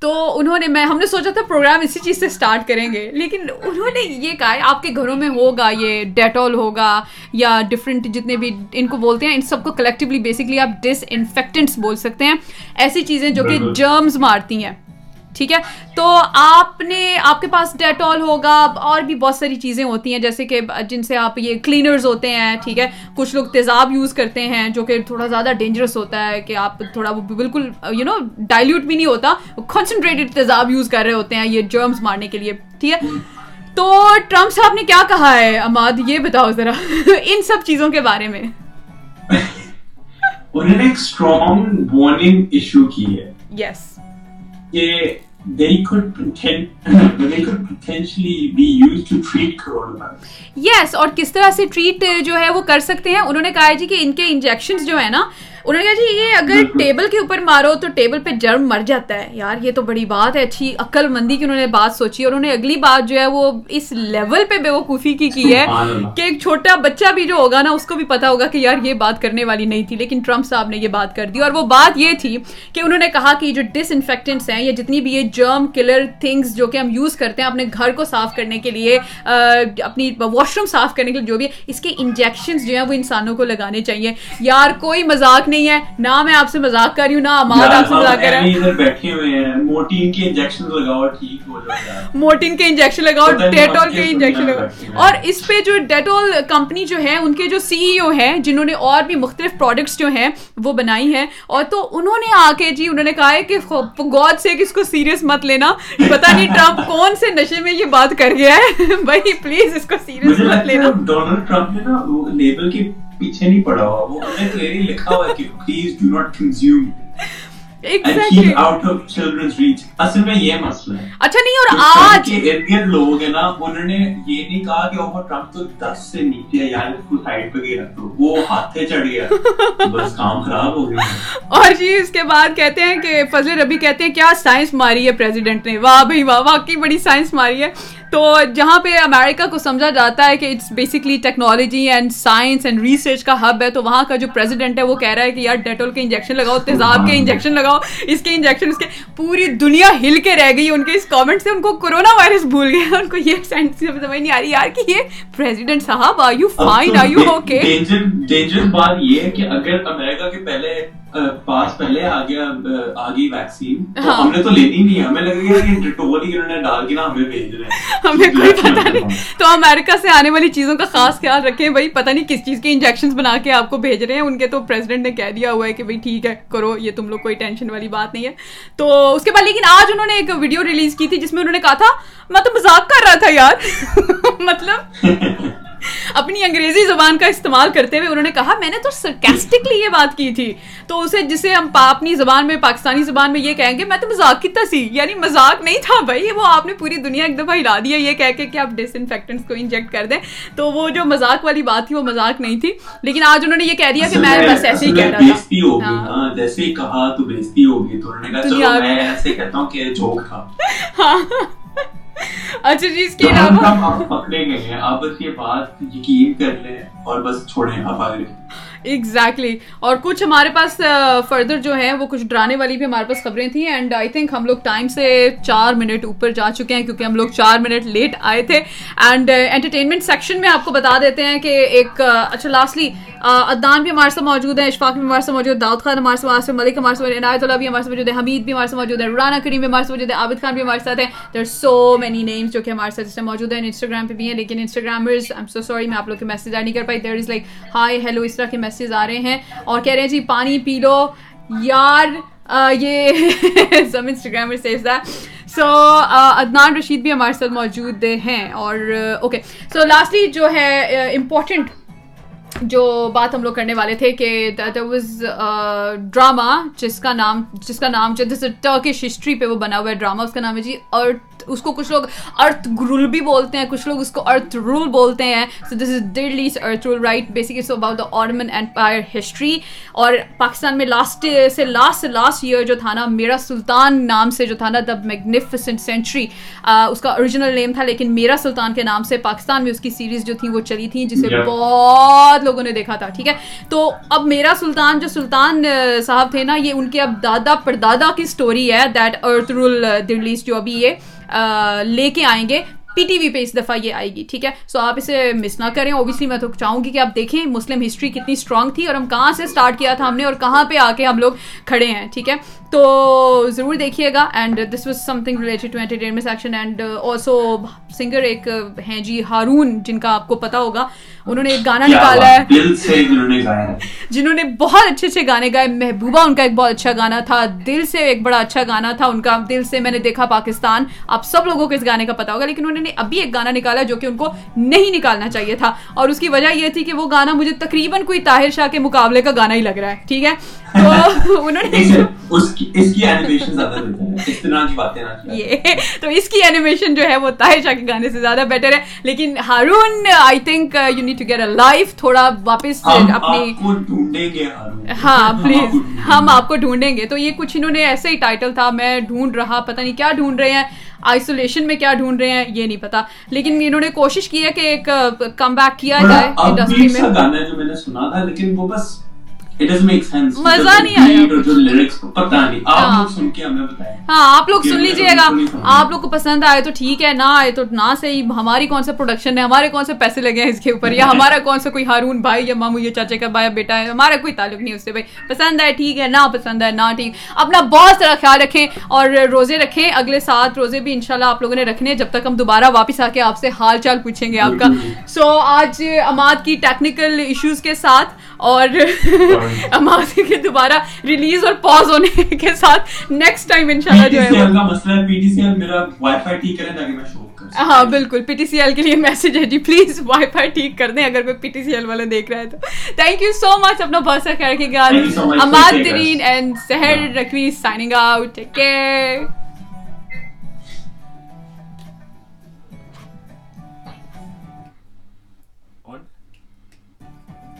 تو انہوں نے میں ہم نے سوچا تھا پروگرام اسی چیز سے اسٹارٹ کریں گے لیکن انہوں نے یہ کہا ہے آپ کے گھروں میں ہوگا یہ ڈیٹول ہوگا یا ڈفرینٹ جتنے بھی ان کو بولتے ہیں ان سب کو کلیکٹیولی بیسکلی آپ ڈس انفیکٹنٹس بول سکتے ہیں۔ ایسی چیزیں جو کہ جرمز مارتی ہیں۔ ٹھیک ہے؟ تو آپ نے آپ کے پاس ڈیٹول ہوگا اور بھی بہت ساری چیزیں ہوتی ہیں جیسے کہ جن سے آپ یہ کلینرز ہوتے ہیں ٹھیک ہے؟ کچھ لوگ تیزاب یوز کرتے ہیں جو کہ تھوڑا زیادہ ڈینجرس ہوتا ہے کہ آپ تھوڑا وہ بالکل یو نو ڈائلیوٹ بھی نہیں ہوتا کنسنٹریٹڈ تیزاب یوز کر رہے ہوتے ہیں یہ جرمز مارنے کے لیے ٹھیک ہے؟ تو ٹرمپ صاحب نے کیا کہا ہے؟ اماد یہ بتاؤ ذرا ان سب چیزوں کے بارے میں۔ انہوں نے ایک اسٹرانگ وارننگ ایشو کی ہے یس کہ they could pretend they could potentially be used to treat coronavirus. یس اور کس طرح سے ٹریٹ جو ہے وہ کر سکتے ہیں؟ انہوں نے کہا جی کہ ان کے انجیکشن جو ہے نا انہوں نے کہا جی یہ اگر ٹیبل کے اوپر مارو تو ٹیبل پہ جرم مر جاتا ہے۔ یار یہ تو بڑی بات ہے اچھی عقل مندی کی انہوں نے بات سوچی اور انہوں نے اگلی بات جو ہے وہ اس لیول پہ بے وقوفی کی کی ہے کہ ایک چھوٹا بچہ بھی جو ہوگا نا اس کو بھی پتا ہوگا کہ یار یہ بات کرنے والی نہیں تھی لیکن ٹرمپ صاحب نے یہ بات کر دی۔ اور وہ بات یہ تھی کہ انہوں نے کہا کہ جو ڈس انفیکٹنٹس ہیں یا جتنی بھی یہ جرم کلر تھنگس جو کہ ہم یوز کرتے ہیں اپنے گھر کو صاف کرنے کے لیے اپنی واش روم صاف کرنے کے لیے جو بھی ہے اس کے انجیکشنز جو ہیں وہ انسانوں کو لگانے چاہیے۔ یار کوئی مذاق نہیں ہے نہ میں آپ سے مذاق کر رہی ہوں نہ اماد آپ سے مذاق کر رہا بیٹھے ہوئے ہیں۔ موٹین کے انجیکشن لگاؤ ٹھیک ہو جائے موٹین کے انجیکشن لگاؤ ڈیٹول کے انجیکشن لگاؤ۔ اور اس پہ جو ڈیٹول کمپنی جو ہے ان کے جو سی ای او ہیں جنہوں نے اور بھی مختلف پروڈکٹس جو ہیں وہ بنائی ہیں۔ اور تو انہوں نے آ کے جی انہوں نے کہا ہے کہ گاڈ سے اس کو سیریس مت لینا۔ پتا نہیں ٹرمپ کون سے نشے میں یہ بات کر گیا ہے۔ بھائی پلیز اس کو سیریس مت لینا۔ ڈونلڈ ٹرمپ نے نا لیبل کے پیچھے نہیں پڑا ہوا وہ انہوں نے کلیئرلی لکھا ہوا ہے کہ پلیز ڈو ناٹ کنزیوم اصل میں یہ مسئلہ ہے۔ اچھا نہیں اور آج کے ارد گرد لوگ ہیں نا انہوں نے یہ نہیں کہا کہ اوپر ٹرمپ تو دس سے نیچے یار اس کو سائڈ پہ گیا تو وہ ہاتھے چڑھ گیا بس کام خراب ہو گیا۔ اور جی اس کے بعد کہتے ہیں کہ فضل ربی کہتے ہیں کیا سائنس ماری ہے پریزیڈنٹ نے؟ واہ بھائی واہ واقعی بڑی سائنس ماری ہے۔ تو جہاں پہ امریکہ کو سمجھا جاتا ہے کہ it's basically technology and science and research کا ہب ہے تو وہاں کا جو پریزیڈنٹ ہے وہ کہہ رہا ہے کہ یار ڈیٹول کے انجیکشن لگاؤ تیزاب کے انجیکشن لگاؤ اس کے انجیکشن اس کے پوری دنیا ہل کے رہ گئی ان کے اس کامنٹ سے ان کو کورونا وائرس بھول گیا ان کو یہ سینس سمجھ نہیں آ رہی یار کہ یہ پریزیڈنٹ صاحب are you fine are you okay dangerous بات یہ ہے کہ اگر امریکہ کے پہلے پاس پہلے آ گیا آ گئی ویکسین تو ہم نے تو لینی نہیں ہمیں لگ ہے کہ ہی انہوں نے ڈال کے نا ہمیں بھیج رہے ہیں۔ ہمیں کوئی پتہ نہیں۔ تو امریکہ سے آنے والی چیزوں کا خاص خیال رکھیں۔ بھائی پتہ نہیں کس چیز کے انجیکشن بنا کے آپ کو بھیج رہے ہیں۔ ان کے تو پریزیڈنٹ نے کہہ دیا ہوا ہے کہ بھائی ٹھیک ہے کرو۔ یہ تم لوگ کوئی ٹینشن والی بات نہیں ہے۔ تو اس کے بعد لیکن آج انہوں نے ایک ویڈیو ریلیز کی تھی جس میں انہوں نے کہا تھا میں تو مذاق کر رہا تھا یار۔ مطلب اپنی انگریزی زبان کا استعمال کرتے ہوئے انہوں نے کہا میں نے تو سرکیسٹکلی یہ بات کی تھی۔ تو اسے جسے ہم اپنی زبان میں پاکستانی زبان میں یہ کہیں گے میں تو مذاق کی سی۔ یعنی مذاق نہیں تھا بھائی وہ آپ نے پوری دنیا ایک دفعہ ہلا دیا یہ کہہ کے کہ آپ ڈس انفیکٹنس کو انجیکٹ کر دیں۔ تو وہ جو مذاق والی بات تھی وہ مذاق نہیں تھی۔ لیکن آج انہوں نے یہ کہہ دیا کہ میں بس ایسے ہی کہہ رہا تھا ہاں۔ جیسے ہی کہا تو بےزتی ہوگی تو انہوں نے کہا چلو میں ایسے کہتا ہوں کہ جوک تھا۔ ہاں۔ اچھا جی اس کے علاوہ پکڑے گئے ہیں آپ بس یہ بات یقین کر لیں اور بس چھوڑیں آپ آگے۔ ایگزیکٹلی اور کچھ ہمارے پاس فردر جو ہیں وہ کچھ ڈرانے والی بھی ہمارے پاس خبریں تھیں اینڈ آئی تھنک ہم لوگ ٹائم سے چار منٹ اوپر جا چکے ہیں کیونکہ ہم لوگ چار منٹ لیٹ آئے تھے۔ اینڈ انٹرٹینمنٹ سیکشن میں آپ کو بتا دیتے ہیں کہ ایک اچھا لاسٹلی ادان بھی ہمارے ساتھ موجود ہے اشفاق بھی ہمارے ساتھ موجود ہے داؤد خان ہمارے ساتھ سے ملک ہمارے ساتھ عنایت اللہ بھی ہمارے ساتھ موجود ہے حمید بھی ہمارے ساتھ موجود ہے رانا کریم بھی ہمارے ساتھ موجود ہے عابد خان بھی ہمارے ساتھ ہے دیر سو مینی نیمس جو کہ ہمارے ساتھ اس موجود ہیں انسٹاگرام پہ بھی ہیں لیکن انسٹاگرامرز آئی ایم سو سوری میں آپ لوگ کے میسیج آ نہیں کر پائی there is like hi hello اس طرح کے میسیج آ رہے ہیں اور کہہ رہے ہیں جی پانی پی لو یار یہ some Instagram says the so Adnan Rashid بھی ہمارے ساتھ موجود ہیں اور اوکے سو لاسٹلی جو ہے امپورٹنٹ جو بات ہم لوگ کرنے والے تھے کہ واز ڈراما uh, جس کا نام جس کا نام جو ٹرکش ہسٹری پہ وہ بنا ہوا ہے ڈراما اس کا نام ہے جی ارتھ اس کو کچھ لوگ ارتھ گرول بھی بولتے ہیں کچھ لوگ اس کو ارتھ رول بولتے ہیں۔ So this is Dirilis Ertugrul right basic it's about the Ottoman empire history اور پاکستان میں لاسٹ سے لاسٹ سے لاسٹ ایئر جو تھا نا میرا سلطان نام سے جو تھا نا دا میگنیفیسنٹ سینچری اس کا اوریجنل نیم تھا لیکن میرا سلطان کے نام سے پاکستان میں اس کی سیریز جو تھی وہ چلی تھیں جسے بہت لوگوں نے دیکھا تھا ٹھیک ہے؟ تو اب میرا سلطان جو سلطان صاحب تھے نا یہ ان کے اب دادا پردادا کی اسٹوری ہے دیٹ ارتھ رول دلیز جو ابھی یہ لے کے آئیں گے۔ پی ٹی وی پہ اس دفعہ یہ آئے گی، ٹھیک ہے؟ سو آپ اسے مس نہ کریں۔ اوبیسلی میں تو چاہوں گی کہ آپ دیکھیں مسلم ہسٹری کتنی اسٹرانگ تھی اور ہم کہاں سے اسٹارٹ کیا تھا ہم نے اور کہاں پہ آ کے ہم لوگ کھڑے ہیں، ٹھیک ہے؟ تو ضرور دیکھیے گا۔ And this was something related to entertainment section and also singer ایک ہیں جی ہارون جن کا آپ کو پتا ہوگا۔ انہوں نے ایک گانا نکالا ہے۔ جنہوں نے بہت اچھے اچھے گانے گائے۔ محبوبہ ان کا ایک بہت اچھا گانا تھا۔ دل سے ایک بڑا اچھا گانا تھا۔ ان کا دل سے میں نے دیکھا پاکستان۔ آپ سب لوگوں کو اس گانے کا پتا ہوگا لیکن انہوں نے ابھی ایک گانا نکالا جو کہ ان کو نہیں نکالنا چاہیے تھا۔ اور اس کی وجہ یہ تھی کہ وہ گانا مجھے تقریباً کوئی طاہر شاہ کے مقابلے کا گانا ہی لگ رہا ہے۔ ٹھیک ہے؟ تو انہوں نے تو اس کی اینیمیشن جو ہے وہ طاہر شاہ کے گانے سے زیادہ بیٹر ہے لیکن Haroon I think you need to get a life تھوڑا واپس اپنی ہاں پلیز ہم آپ کو ڈھونڈیں گے تو یہ کچھ انہوں نے ایسے ہی ٹائٹل تھا میں ڈھونڈ رہا پتہ نہیں کیا ڈھونڈ رہے ہیں آئسولیشن میں کیا ڈھونڈ رہے ہیں یہ نہیں پتا لیکن انہوں نے کوشش کی ہے کہ ایک کم بیک کیا جائے انڈسٹری میں مزہ نہیں آیا ہاں آپ لوگ سن لیجیے گا آپ لوگ کو پسند آئے تو ٹھیک ہے نہ آئے تو نہ صحیح ہماری کون سا پروڈکشن ہے ہمارے کون سے پیسے لگے ہیں اس کے اوپر یا ہمارا کون سا کوئی ہارون بھائی یا مامو یا چاچے کا بھائی بیٹا ہے ہمارا کوئی تعلق نہیں اس سے بھائی پسند ہے ٹھیک ہے نہ پسند ہے نہ ٹھیک اپنا بہت سارا خیال رکھیں اور روزے رکھیں اگلے سات روزے بھی انشاء اللہ آپ لوگوں نے رکھنے جب تک ہم دوبارہ واپس آ کے آپ سے حال چال پوچھیں گے آپ کا سو آج اماد کی ٹیکنیکل ایشوز کے ساتھ اور اماد کے دوبارہ ریلیز اور پاز ہونے کے ساتھ نیکسٹ ٹائم ان شاء اللہ جو ہے ہاں بالکل۔ پی ٹی سی ایل کے لیے میسج ہے جی پلیز وائی فائی ٹھیک کر دیں اگر کوئی پی ٹی سی ایل والے دیکھ رہا ہے تو۔ تھینک یو سو مچ اپنا بہت سا خیر رکھیے گا۔ Imad Tareen and Sehar Rakhvi signing out take care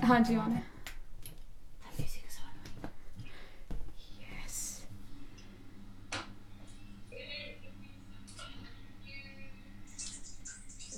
ہاں جی آن ہے۔